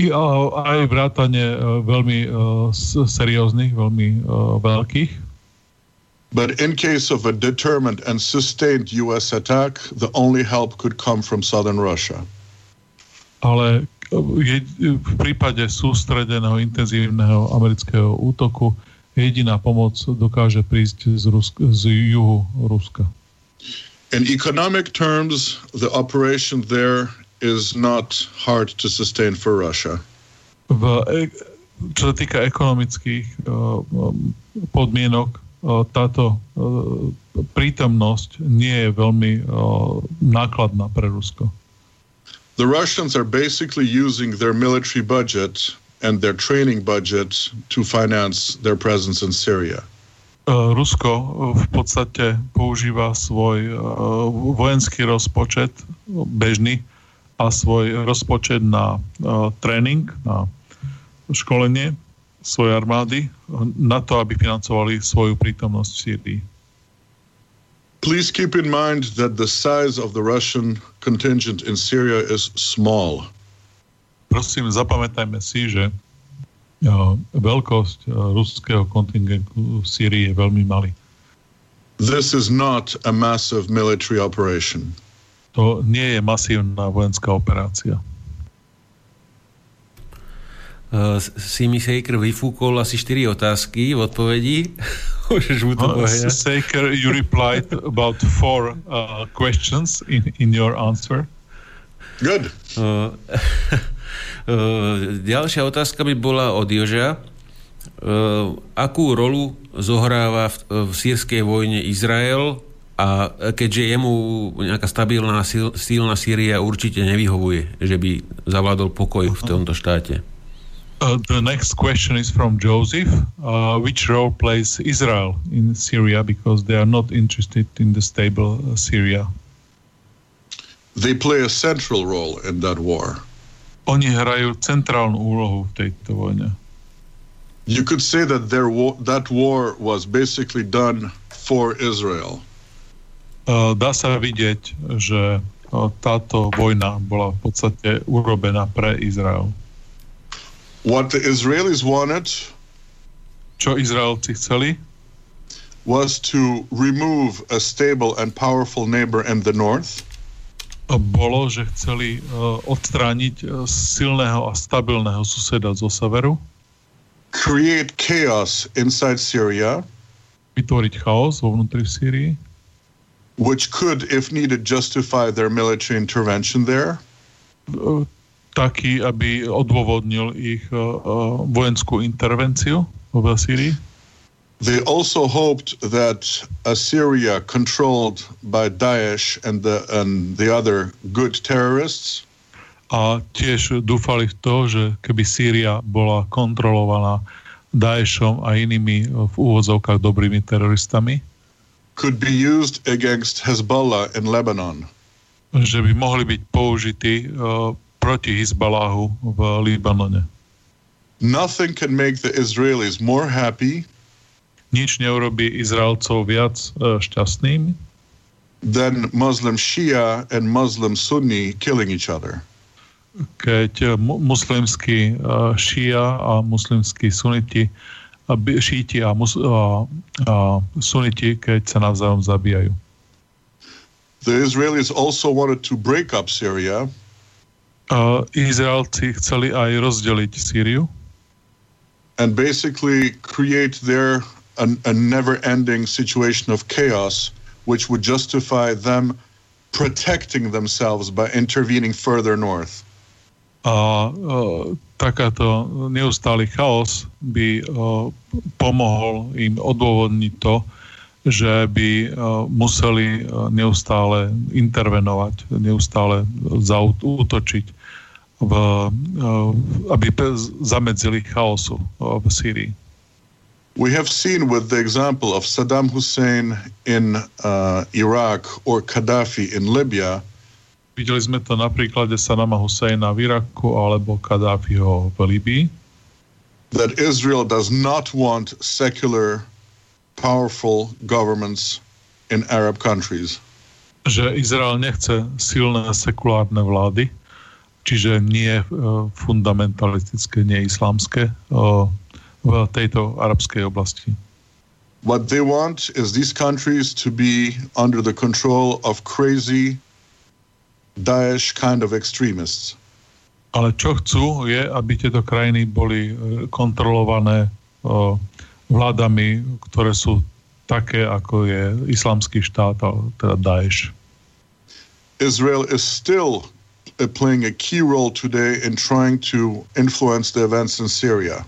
I, aj vrátane veľmi serióznych, veľmi veľkých. But in case of a determined and sustained US attack, the only help could come from southern Russia. Ale je, v prípade sústredeného intenzívneho amerického útoku jediná pomoc dokáže prísť z, Rusk- z juhu Ruska. In economic terms, the operation there is not hard to sustain for Russia. V, e, čo sa týka ekonomických uh, podmienok, uh, táto uh, prítomnosť nie je veľmi nákladná pre Rusko. The Russians are basically using their military budget and their training budget to finance their presence in Syria. Uh, Rusko uh, v podstate používa svoj uh, vojenský rozpočet bežný a svoj rozpočet na tréning, na školenie svojej armády na to, aby financovali svoju prítomnosť v Sýrii. Please keep in mind that the size of the Russian contingent in Syria is small prosím, zapamätajme si, že veľkosť uh, ruského kontingentu v Syrii je veľmi malý. This is not a massive military operation. To nie je masívna vojenská operácia. Uh, Simi Saker vyfúkol asi 4 otázky v odpovedi. [LAUGHS] Môžeš mu to uh, Saker, you replied about four uh, questions in, in your answer. Good. Uh, [LAUGHS] ďalšia otázka by bola od Joža. Eh, akú rolu zohráva v, v sírskej vojne Izrael a keďže jemu nejaká stabilná, silná Sýria určite nevyhovuje, že by zavládol pokoj v tomto štáte. Uh, the next question is from Joseph. Uh, which role plays Israel in Syria because they are not interested in the stable uh, Syria? They play a central role in that war. Oni hrajú centrálnu úlohu v tejto vojne. You could say that their war, that war was basically done for Israel. Uh, dá sa vidieť, že uh, táto vojna bola v podstate urobená pre Izrael. What the Israelis wanted čo Izraelci chceli was to remove a stable and powerful neighbor in the north bolo, že chceli uh, odstrániť uh, silného a stabilného suseda zo severu. Create chaos inside Syria. Vytvoriť chaos vo vnútri Sýrii. Which could, if needed, justify their military intervention there. Uh, taký, aby odôvodnil ich vojenskú intervenciu v Sýrii. They also hoped that Assyria, controlled by Daesh and the, and the other good terrorists, a tiež dúfali v to, že keby Sýria bola kontrolovaná Daešom a inými v úvodzovkách dobrými teroristami, could be used against Hezbollah in Lebanon. Že by mohli byť použití uh, proti Hezballahu v Libanone. Nothing can make the Israelis more happy nič neurobí Izraelcov viac uh, šťastným than Muslim Shia and Muslim Sunni killing each other. Keď mu, muslimskí šia a muslimskí suniti šíti a, mus, a, a suniti, keď sa navzájom zabíjajú. The Israelis also wanted to break up Syria. Uh, Izraelci chceli aj rozdeliť Sýriu. And basically create their a, a never-ending situation of chaos, which would justify them protecting themselves by intervening further north. A uh, takáto neustály chaos by uh, pomohol im odôvodniť to, že by uh, museli neustále intervenovať, neustále zaútočiť, v, aby zamedzili chaosu v Sýrii. We have seen with the example of Saddam Hussein in uh, Iraq or Gaddafi in Libya. Videli sme to na príklade Saddama Husseina v Iraku alebo Kadáfiho v Libii. That Israel does not want secular, powerful governments in Arab countries. Že Izrael nechce silné sekulárne vlády, čiže nie uh, fundamentalistické, nie islamské uh, v tejto arabskej oblasti. What they want is these countries to be under the control of crazy Daesh kind of extremists. Ale čo chcú je, aby tieto krajiny boli e, kontrolované o, vládami, ktoré sú také, ako je islamský štát, teda Daesh. Israel is still uh, playing a key role today in trying to influence the events in Syria.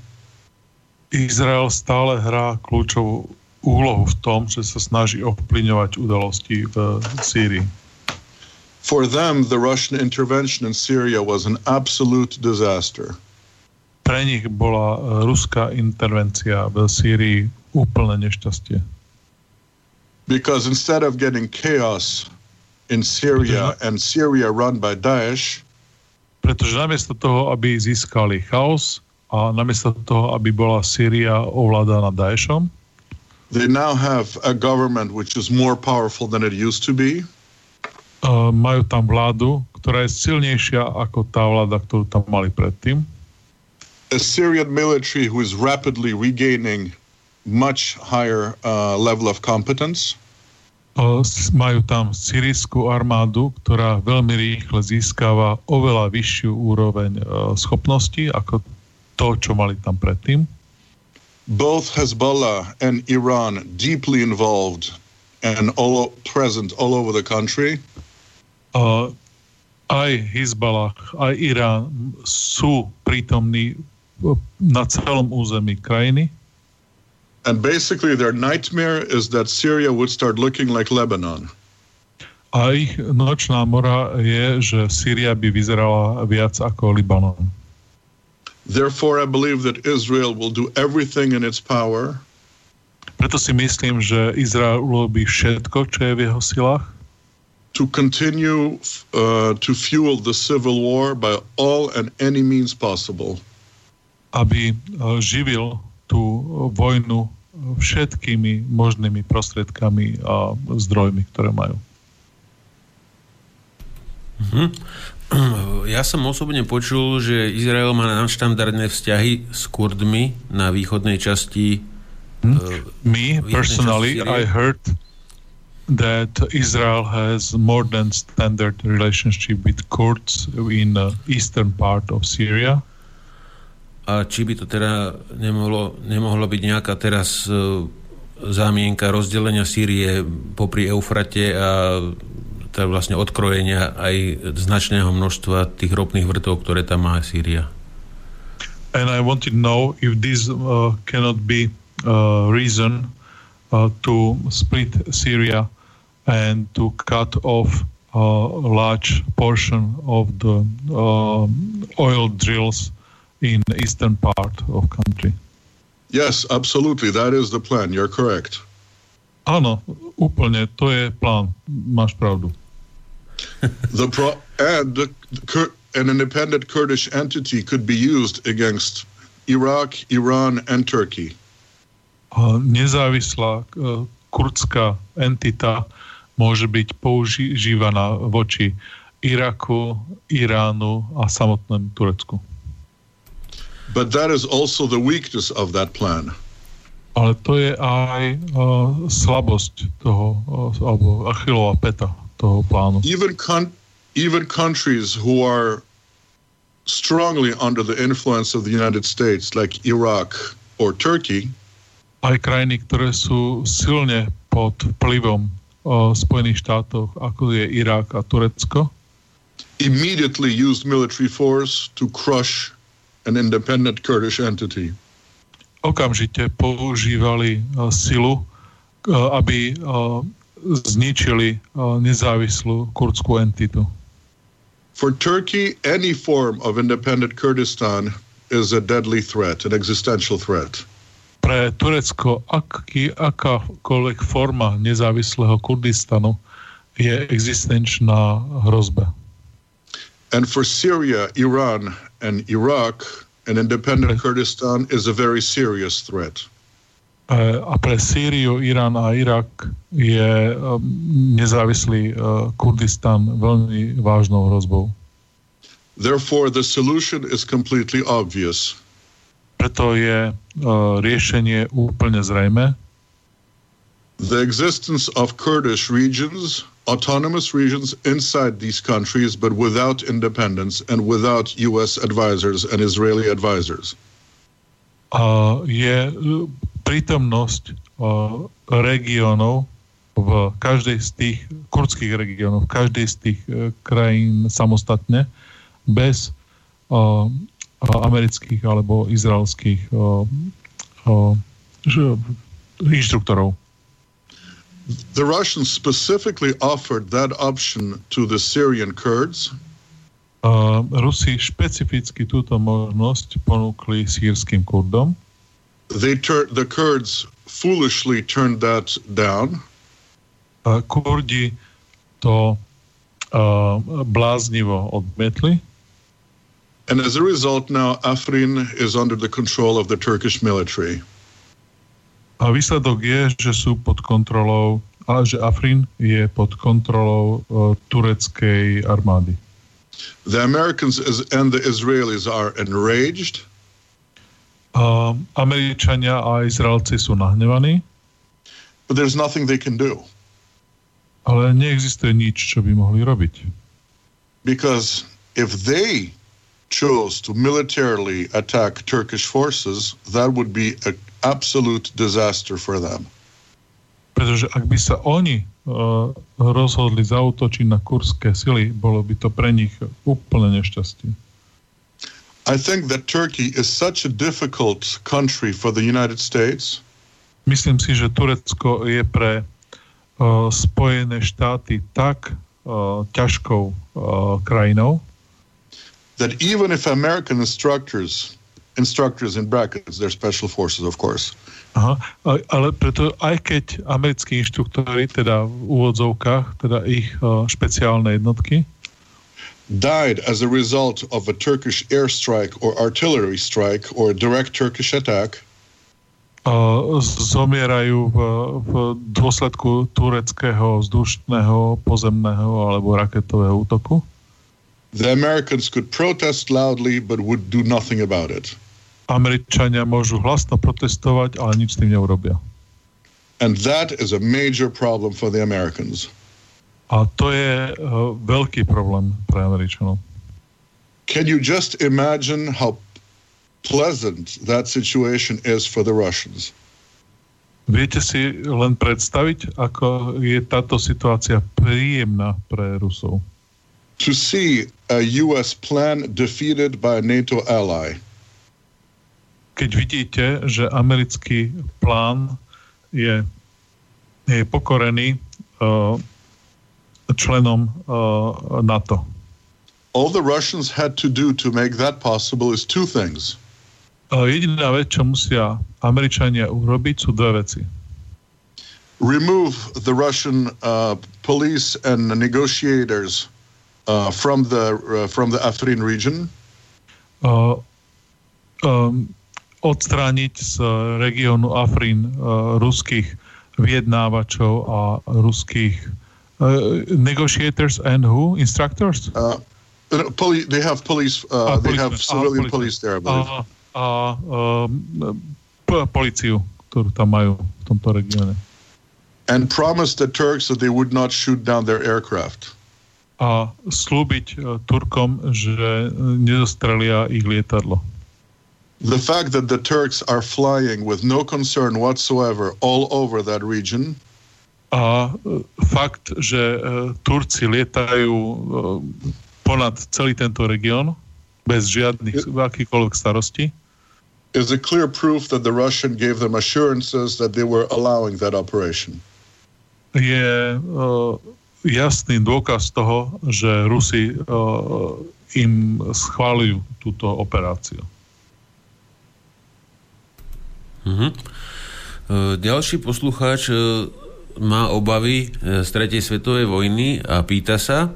Izrael stále hrá kľúčovú úlohu v tom, že sa snaží ovplyňovať udalosti v Sýrii. For them, the Russian intervention in Syria was an absolute disaster. Pre nich bola ruská intervencia v Sýrii úplne nešťastie. Because instead of getting chaos in Syria and Syria run by Daesh, pretože namiesto toho, aby získali chaos a namiesto toho, aby bola Sýria ovládaná Daešom, they now have a government which is more powerful than it used to be. Uh, majú tam vládu, ktorá je silnejšia ako tá vláda, ktorú tam mali predtým. A Syrian military who is rapidly regaining much higher uh, level of competence. Uh, majú tam syrijskú armádu, ktorá veľmi rýchle získava oveľa vyššiu úroveň uh, schopností ako to, čo mali tam predtým. Both Hezbollah and Iran deeply involved and all present all over the country. Uh, aj Hezbollah, aj Irán sú prítomní na celom území krajiny. And basically their nightmare is that Syria would start looking like Lebanon. A ich nočná mora je, že Syria by vyzerala viac ako Libanon. Therefore, I believe that Israel will do everything in its power. Preto si myslím, že Izrael urobí všetko, čo je v jeho silách. To continue uh, to fuel the civil war by all and any means possible. Aby uh, živil tú vojnu všetkými možnými prostriedkami a zdrojmi, ktoré majú. Mm-hmm. [CLEARS THROAT] Ja som osobne počul, že Izrael má nadštandardné vzťahy s Kurdmi na východnej časti. Hmm? Uh, Me personally, I heard that Israel has more than standard relationship with Kurds in the eastern part of Syria. A či by to teda nemohlo, nemohlo byť nejaká teraz uh, zámienka rozdelenia Sýrie popri Eufrate a teda vlastne odkrojenia aj značného množstva tých ropných vrtov, ktoré tam má Sýria. And I want to know if this uh, cannot be uh, reason uh, to split Syria and to cut off a large portion of the uh, oil drills in the eastern part of country. Yes, absolutely. That is the plan. You're correct. Áno, úplne, to je plán. Máš pravdu. The pro- and the, the, an independent Kurdish entity could be used against Iraq, Iran and Turkey. Nezávislá uh, kurdská entita môže byť používaná voči Iraku, Iránu a samotnému Turecku. But that is also the weakness of that plan. Ale to je aj uh, slabosť toho, uh, alebo Achillová peta toho plánu. Even, con- even countries who are strongly under the influence of the United States, like Iraq or Turkey, aj krajiny, ktoré sú silne pod vplyvom uh, Spojených štátov, ako je Irak a Turecko, immediately used military force to crush an independent Kurdish entity okamžite používali uh, silu, uh, aby uh, zničili uh, nezávislú kurdskú entitu. For Turkey, any form of independent Kurdistan is a deadly threat, an existential threat. Pre Turecko aký, akákoľvek forma nezávislého Kurdistanu je existenčná hrozba. And for Syria, Iran and Iraq, an independent Kurdistan is a very serious threat. A pre Sýriu, Irán a Irak je um, nezávislý uh, Kurdistan veľmi vážnou hrozbou. Therefore, the solution is completely obvious. Preto je riešenie úplne zrejme. The existence of Kurdish regions autonomous regions inside these countries, but without independence and without U.S. advisors and Israeli advisors. Je prítomnosť regiónov v každej z tých kurdských regiónov, v každej z tých uh, krajín samostatne, bez amerických alebo izraelských inštruktorov. The Russians specifically offered that option to the Syrian Kurds. Uh, Rusi špecificky túto možnosť ponúkli sírským Kurdom. They tur- the Kurds foolishly turned that down. Uh, Kurdi to uh, bláznivo odmietli. And as a result, now Afrin is under the control of the Turkish military. A výsledok je, že sú pod kontrolou, ale že Afrin je pod kontrolou uh, tureckej armády. The Americans and the Israelis are enraged. Uh, Američania a Izraelci sú nahnevaní. But there's nothing they can do. Ale neexistuje nič, čo by mohli robiť. Because if they chose to militarily attack Turkish forces, that would be a absolute disaster for them. Pretože ak by sa oni uh, rozhodli zautočiť na kurské sily, bolo by to pre nich úplne nešťastie. I think that Turkey is such a difficult country for the United States. Myslím si, že Turecko je pre uh, Spojené štáty tak uh, ťažkou uh, krajinou, that even if American instructors instructors in brackets, they're special forces, of course. Aha, ale preto aj keď americkí inštruktori, teda v úvodzovkách, teda ich uh, špeciálne jednotky, died as a result of a Turkish airstrike or artillery strike or direct Turkish attack, uh, zomierajú v, v dôsledku tureckého vzdušného, pozemného alebo raketového útoku. The Americans could protest loudly but would do nothing about it. Američania môžu hlasno protestovať, ale nič s tým neurobia. And that is a major problem for the Americans. A to je uh, veľký problém pre Američanov. Can you just imagine how pleasant that situation is for the Russians? Viete si len predstaviť, ako je táto situácia príjemná pre Rusov? To see a US plan defeated by a NATO ally keď vidíte, že americký plán je, je pokorený uh, členom uh, NATO. All the Russians had to do to make that possible is two things. Uh, jediná vec, čo musia Američania urobiť, sú dve veci. remove the Russian uh, police and negotiators uh, from the uh, from the Afrin region? Uh, um, odstrániť z regiónu Afrin uh, ruských vyjednávačov a ruských negotiators and who? Instructors? Uh, poli- they have police, uh, they have civilian police there, I believe. A, a um, policiu, ktorú tam majú v tomto regióne. And promised the Turks that they would not shoot down their aircraft. A slúbiť uh, Turkom, že nezostrelia ich lietadlo. The fact that the Turks are flying with no concern whatsoever all over that region. A uh, fakt, že uh, Turci lietajú uh, ponad celý tento región bez žiadnych akýchkoľvek starostí is a clear proof that the Russian gave them assurances that they were allowing that operation. Je uh, jasný dôkaz toho, že Rusi uh, im schválujú túto operáciu. Uh-huh. Uh, ďalší poslucháč uh, má obavy z tretej svetovej vojny a pýta sa,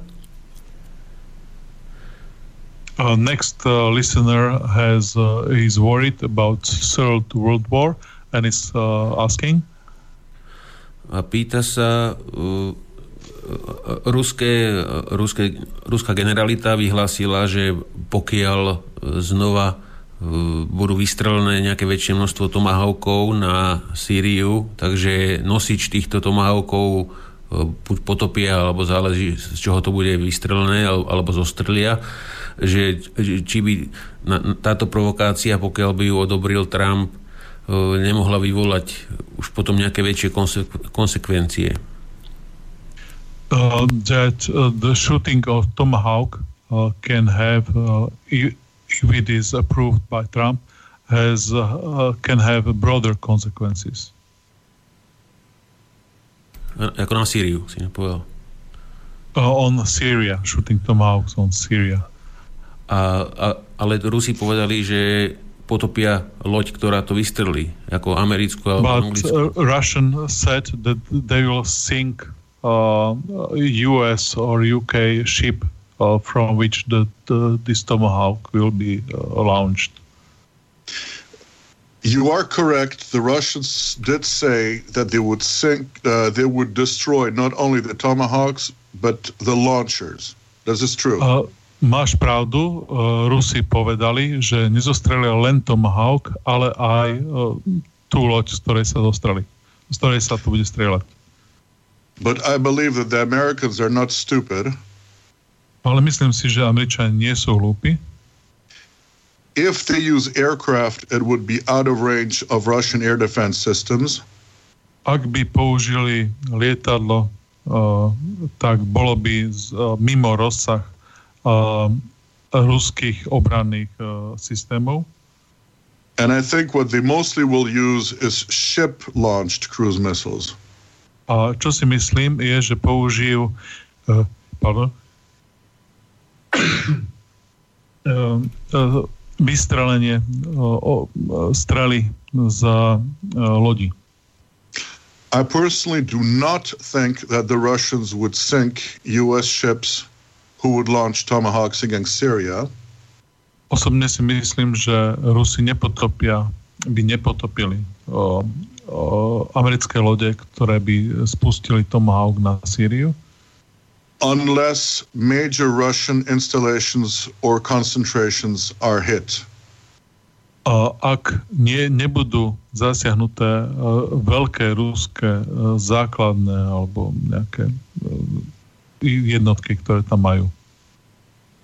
Uh, next uh, listener has uh, is worried about Third World War and is uh, asking. A pýta sa, uh, ruské, ruské, ruská generalita vyhlásila, že pokiaľ znova budú vystrelené nejaké väčšie množstvo tomahawkov na Sýriu, takže nosič týchto tomahawkov buď potopia, alebo záleží, z čoho to bude vystrelené, alebo zostrlia že, či by táto provokácia, pokiaľ by ju odobril Trump, e, nemohla vyvolať už potom nejaké väčšie konsekvencie. Uh, that uh, the shooting of Tomahawk uh, can have, uh, if it is approved by Trump, has uh, uh, can have broader consequences. Ako na Sýriu, si nepovedal. Uh, on Syria, shooting tomahawks on Syria. A, a, ale Rusi povedali, že potopia loď, ktorá to vystrelí, ako americkú alebo But anglickú. Uh, Russian said that they will sink uh, US or UK ship uh, from which the, the, this tomahawk will be uh, launched. You are correct. The Russians did say that they would sink, uh, they would destroy not only the tomahawks but the launchers. Does this true? Uh, Máš pravdu, Rusi povedali, že nezostrelia len Tomahawk, ale aj tú loď, z ktorej sa zostreli, z ktorej sa to bude strieľať. But I believe that the Americans are not stupid. Ale myslím si, že Američania nie sú hlúpi. If they use aircraft, it would be out of range of Russian air defense systems. Ak by použili lietadlo, uh, tak bolo by z, uh, mimo rozsah ruských obranných systémov. And I think what they mostly will use is ship-launched cruise missiles. A čo si myslím je, že použijú uh, pardon, uh, uh, vystrelenie uh, strely z lodi. I personally do not think that the Russians would sink U.S. ships who would launch Tomahawks against Syria. Osobne si myslím, že Rusi nepotopia, by nepotopili o, o americké lode, ktoré by spustili Tomahawk na Sýriu. Unless major Russian installations or concentrations are hit. Ak nie, nebudú zasiahnuté uh, veľké ruské uh, základné alebo nejaké uh, jednotky, ktoré tam majú.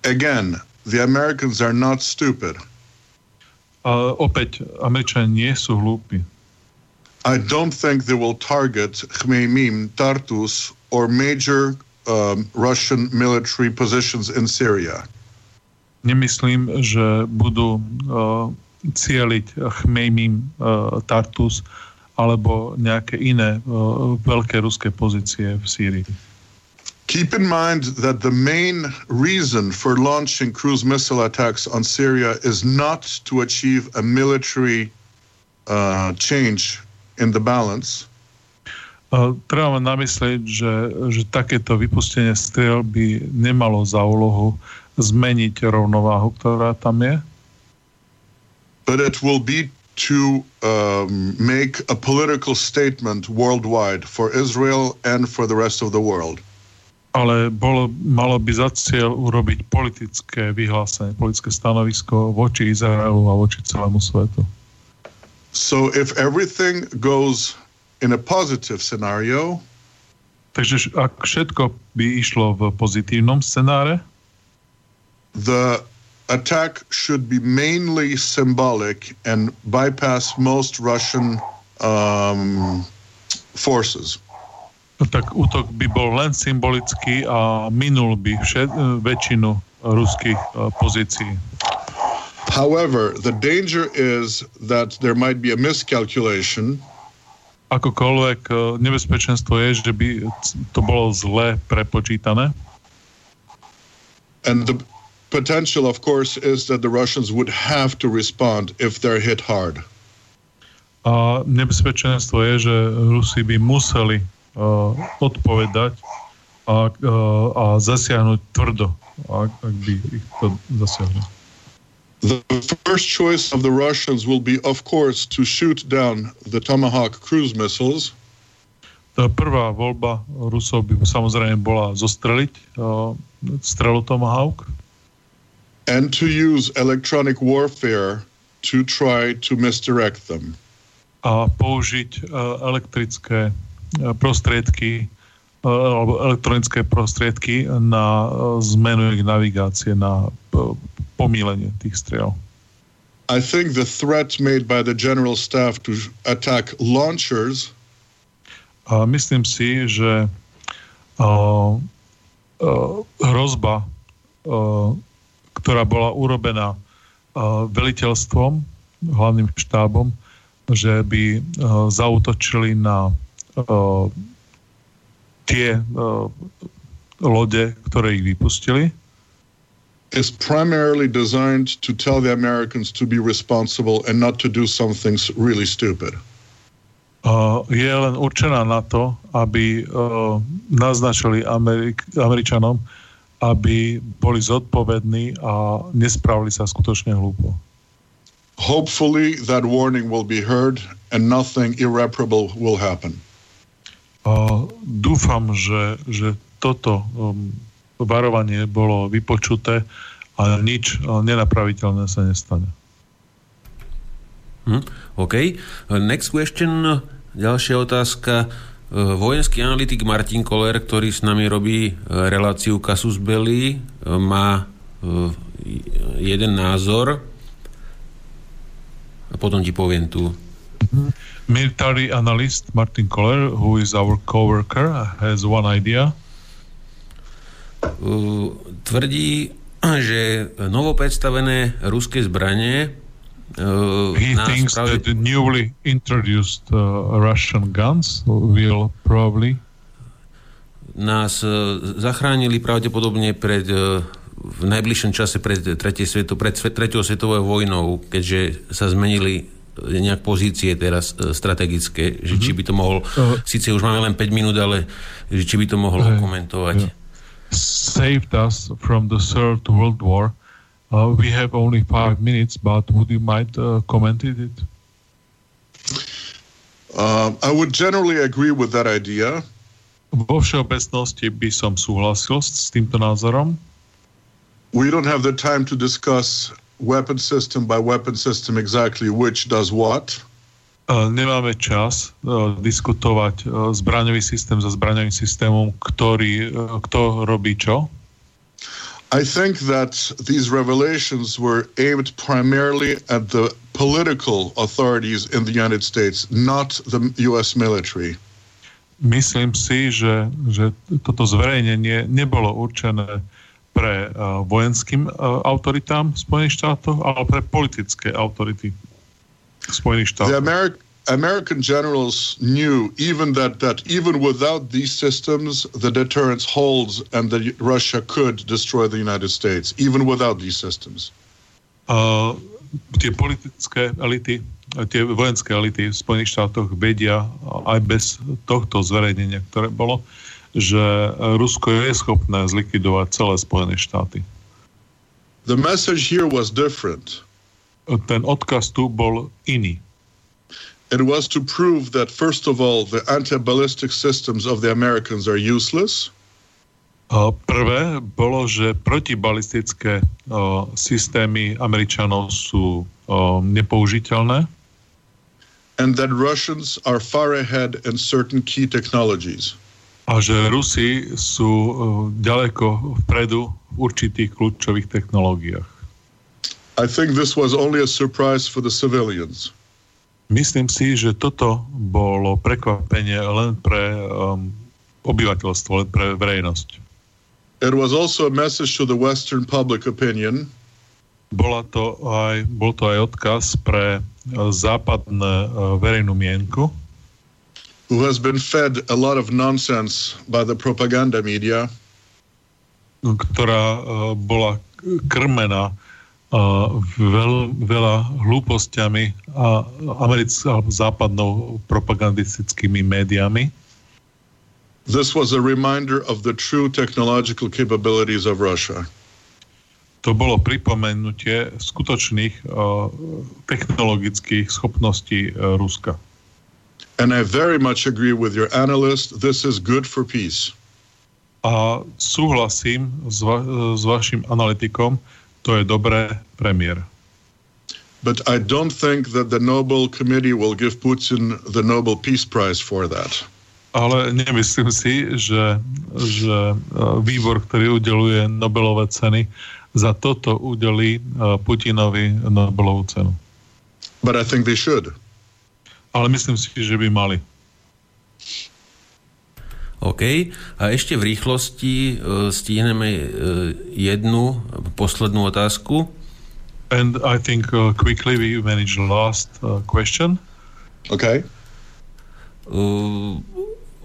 Again, the Americans are not stupid. A opäť, Američania nie sú hlúpi. I don't think they will target Khmeimim, Tartus, or major um, Russian military positions in Syria. Nemyslím, že budú uh, cieliť uh, Tartus alebo nejaké iné uh, veľké ruské pozície v Sýrii. Keep in mind that the main reason for launching cruise missile attacks on Syria is not to achieve a military uh, change in the balance. Treba namyslieť, že, že takéto vypustenie striel by nemalo za úlohu zmeniť rovnováhu, ktorá tam je. But it will be to um, make a political statement worldwide for Israel and for the rest of the world. Ale bolo, malo by za cieľ urobiť politické vyhlásenie, politické stanovisko voči Izraelu a voči celému svetu. So if everything goes in a positive scenario, Takže ak všetko by išlo v pozitívnom scenáre, the attack should be mainly symbolic and bypass most Russian um, forces. Tak útok by bol len symbolický a minul by všet, väčšinu ruských uh, pozícií. However, the danger is that there might be a miscalculation akokoľvek e, nebezpečenstvo je, že by to bolo zle prepočítané. And the potential, of course, is that the Russians would have to respond if they're hit hard. A nebezpečenstvo je, že Rusi by museli uh, odpovedať a, uh, a zasiahnuť tvrdo, ak, ak by ich to zasiahli. The first choice of the Russians will be, of course, to shoot down the Tomahawk cruise missiles. Tá prvá voľba Rusov by samozrejme bola zostreliť uh, strelu Tomahawk. And to use electronic warfare to try to misdirect them. A použiť uh, elektrické uh, prostriedky alebo elektronické prostriedky na uh, zmenu ich navigácie, na uh, pomílenie tých striel. I think the threat made by the general staff to attack launchers a myslím si, že uh, uh, hrozba, uh, ktorá bola urobená uh, veliteľstvom, hlavným štábom, že by uh, zautočili na uh, tie uh, lode, ktoré ich vypustili, is primarily designed to tell the Americans to be responsible and not to do something really stupid. Uh, je len určená na to, aby uh, naznačili Amerik- Američanom, aby boli zodpovední a nespravili sa skutočne hlúpo. Hopefully that warning will be heard and nothing irreparable will happen. Dúfam, že, že toto um, varovanie bolo vypočuté a nič nenapraviteľné sa nestane. Hm, OK. Next question, ďalšia otázka. Vojenský analytik Martin Koller, ktorý s nami robí e, reláciu Casus Belli, e, má e, jeden názor a potom ti poviem tu. Military analyst Martin Koller, who is our coworker, has one idea. Uh, tvrdí, že novopredstavené ruské zbranie uh, He thinks pravde... that the newly introduced uh, Russian guns will probably nás uh, zachránili pravdepodobne pred uh, v najbližšom čase pred, tretie sveto, pred tretiou svetovou vojnou, keďže sa zmenili nejak pozície teraz strategické, že mm-hmm. či by to mohol, uh, síce už máme len 5 minút, ale že či by to mohol uh, komentovať. Yeah saved us from the Third World War. Uh, we have only five minutes, but would you mind uh, commenting it? Uh, I would generally agree with that idea. Vo všeobecnosti by som súhlasil s týmto názorom. We don't have the time to discuss weapon system by weapon system exactly which does what. nemáme čas diskutovať zbraňový systém za zbraňovým systémom, ktorý, kto robí čo? I think that these revelations were aimed primarily at the political authorities in the United States, not the US military. Myslím si, že, že toto zverejnenie nebolo určené pre uh, vojenským uh, autoritám Spojených štátov, ale pre politické autority Spojených štátov. The Ameri- American generals knew even that, that even without these systems, the deterrence holds and that Russia could destroy the United States, even without these systems. Uh, tie politické elity tie vojenské elity v Spojených štátoch vedia aj bez tohto zverejnenia, ktoré bolo, že Rusko je schopné zlikvidovať celé Spojené štáty. The message here was different. Ten odkaz tu bol iný. It was to prove that, first of all, the anti-ballistic systems of the Americans are useless. Prvé bolo, že protibalistické systémy Američanov sú nepoužiteľné. And that Russians are far ahead in certain key technologies. A že Rusi sú ďaleko vpredu v určitých kľúčových technológiách. I think this was only a surprise for the civilians. Myslím si, že toto bolo prekvapenie len pre um, obyvateľstvo, len pre verejnosť. It was also a message to the Western public opinion. Bola to aj, bol to aj odkaz pre západné verejnú mienku. Who has been fed a lot of nonsense by the propaganda media. Ktorá bola krmená veľ, veľa hlúpostiami a americkou západnou propagandistickými médiami. This was a reminder of the true technological capabilities of Russia. To bolo pripomenutie skutočných uh, technologických schopností uh, Ruska. And I very much agree with your analyst. This is good for peace. A súhlasím s, va- s vašim analytikom, to je dobré premiér. But I don't think that the Nobel Committee will give Putin the Nobel Peace Prize for that ale nemyslím si, že, že e, výbor, ktorý udeluje Nobelové ceny, za toto udelí e, Putinovi Nobelovú cenu. But I think they should. Ale myslím si, že by mali. OK. A ešte v rýchlosti uh, stihneme uh, jednu poslednú otázku. And I think uh, quickly we manage the last uh, question. OK. Uh,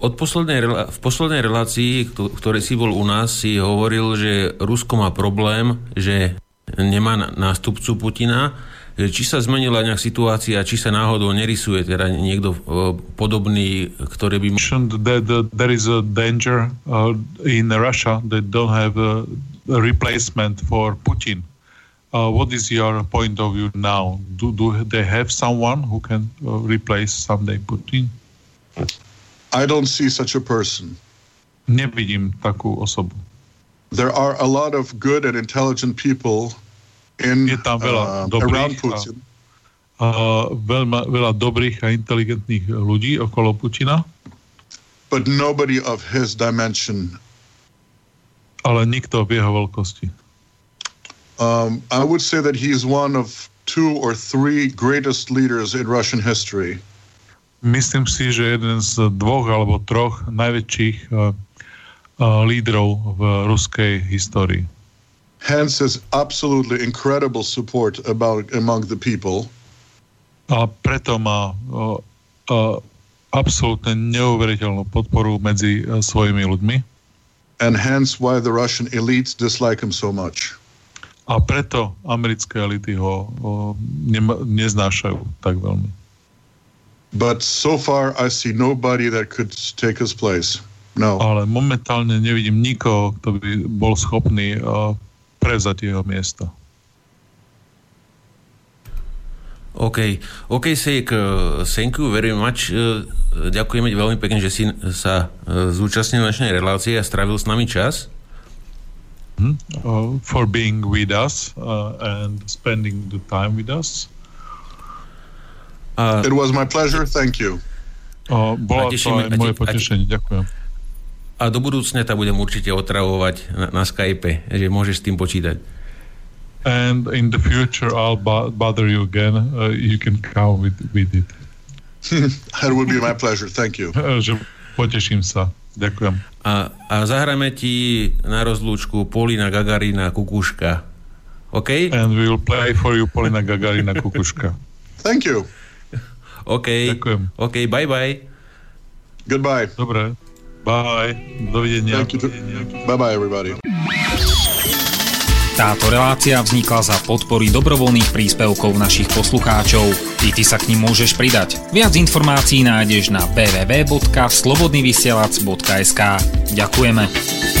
od poslednej, v poslednej relácii, ktorý si bol u nás, si hovoril, že Rusko má problém, že nemá nástupcu Putina. Či sa zmenila nejak situácia, či sa náhodou nerysuje teda niekto podobný, ktorý by... That, that there is a danger uh, in Russia that don't have a replacement for Putin. Uh, what is your point of view now? Do, do they have someone who can uh, replace someday Putin? I don't see such a person. Nevidím takú osobu. There are a lot of good and intelligent people in Je tam veľa uh, dobrých. A, a veľma, veľa dobrých a inteligentných ľudí okolo Putina. But nobody of his dimension. Ale nikto v jeho veľkosti. Um, I would say that he is one of two or three greatest leaders in Russian history. myslím si, že jeden z dvoch alebo troch najväčších uh, uh, lídrov v ruskej histórii. Hence his absolutely incredible support about, among the people. A preto má uh, uh, absolútne neuveriteľnú podporu medzi uh, svojimi ľuďmi. And hence why the Russian elites dislike him so much. A preto americké elity ho uh, ne, neznášajú tak veľmi. But so far I see nobody that could take his place. No. Ale momentálne nevidím nikoho, kto by bol schopný uh, prevzať jeho miesto. OK. OK, Sejk, uh, thank you very much. Uh, ďakujeme veľmi pekne, že si sa uh, zúčastnil dnešnej relácie a strávil s nami čas. Mm, uh, for being with us uh, and spending the time with us. Uh, It was my pleasure, thank you. Uh, bola tešíme, to aj moje potešenie, ďakujem. A do budúcna ťa budem určite otravovať na, na Skype, že môžeš s tým počítať. And in the future I'll bother you again. Uh, you can come with, with it. [LAUGHS] That would be my pleasure, thank you. že poteším sa. Ďakujem. A, a zahráme ti na rozlúčku Polina Gagarina Kukuška. OK? And we will play for you Polina Gagarina Kukuška. [LAUGHS] Thank you. [LAUGHS] OK. Ďakujem. OK, bye bye. Goodbye. Dobre. Bye. Dovidenia. Thank you. Bye bye everybody. Táto relácia vznikla za podpory dobrovoľných príspevkov našich poslucháčov. I ty sa k ním môžeš pridať. Viac informácií nájdeš na www.slobodnyvysielac.sk Ďakujeme.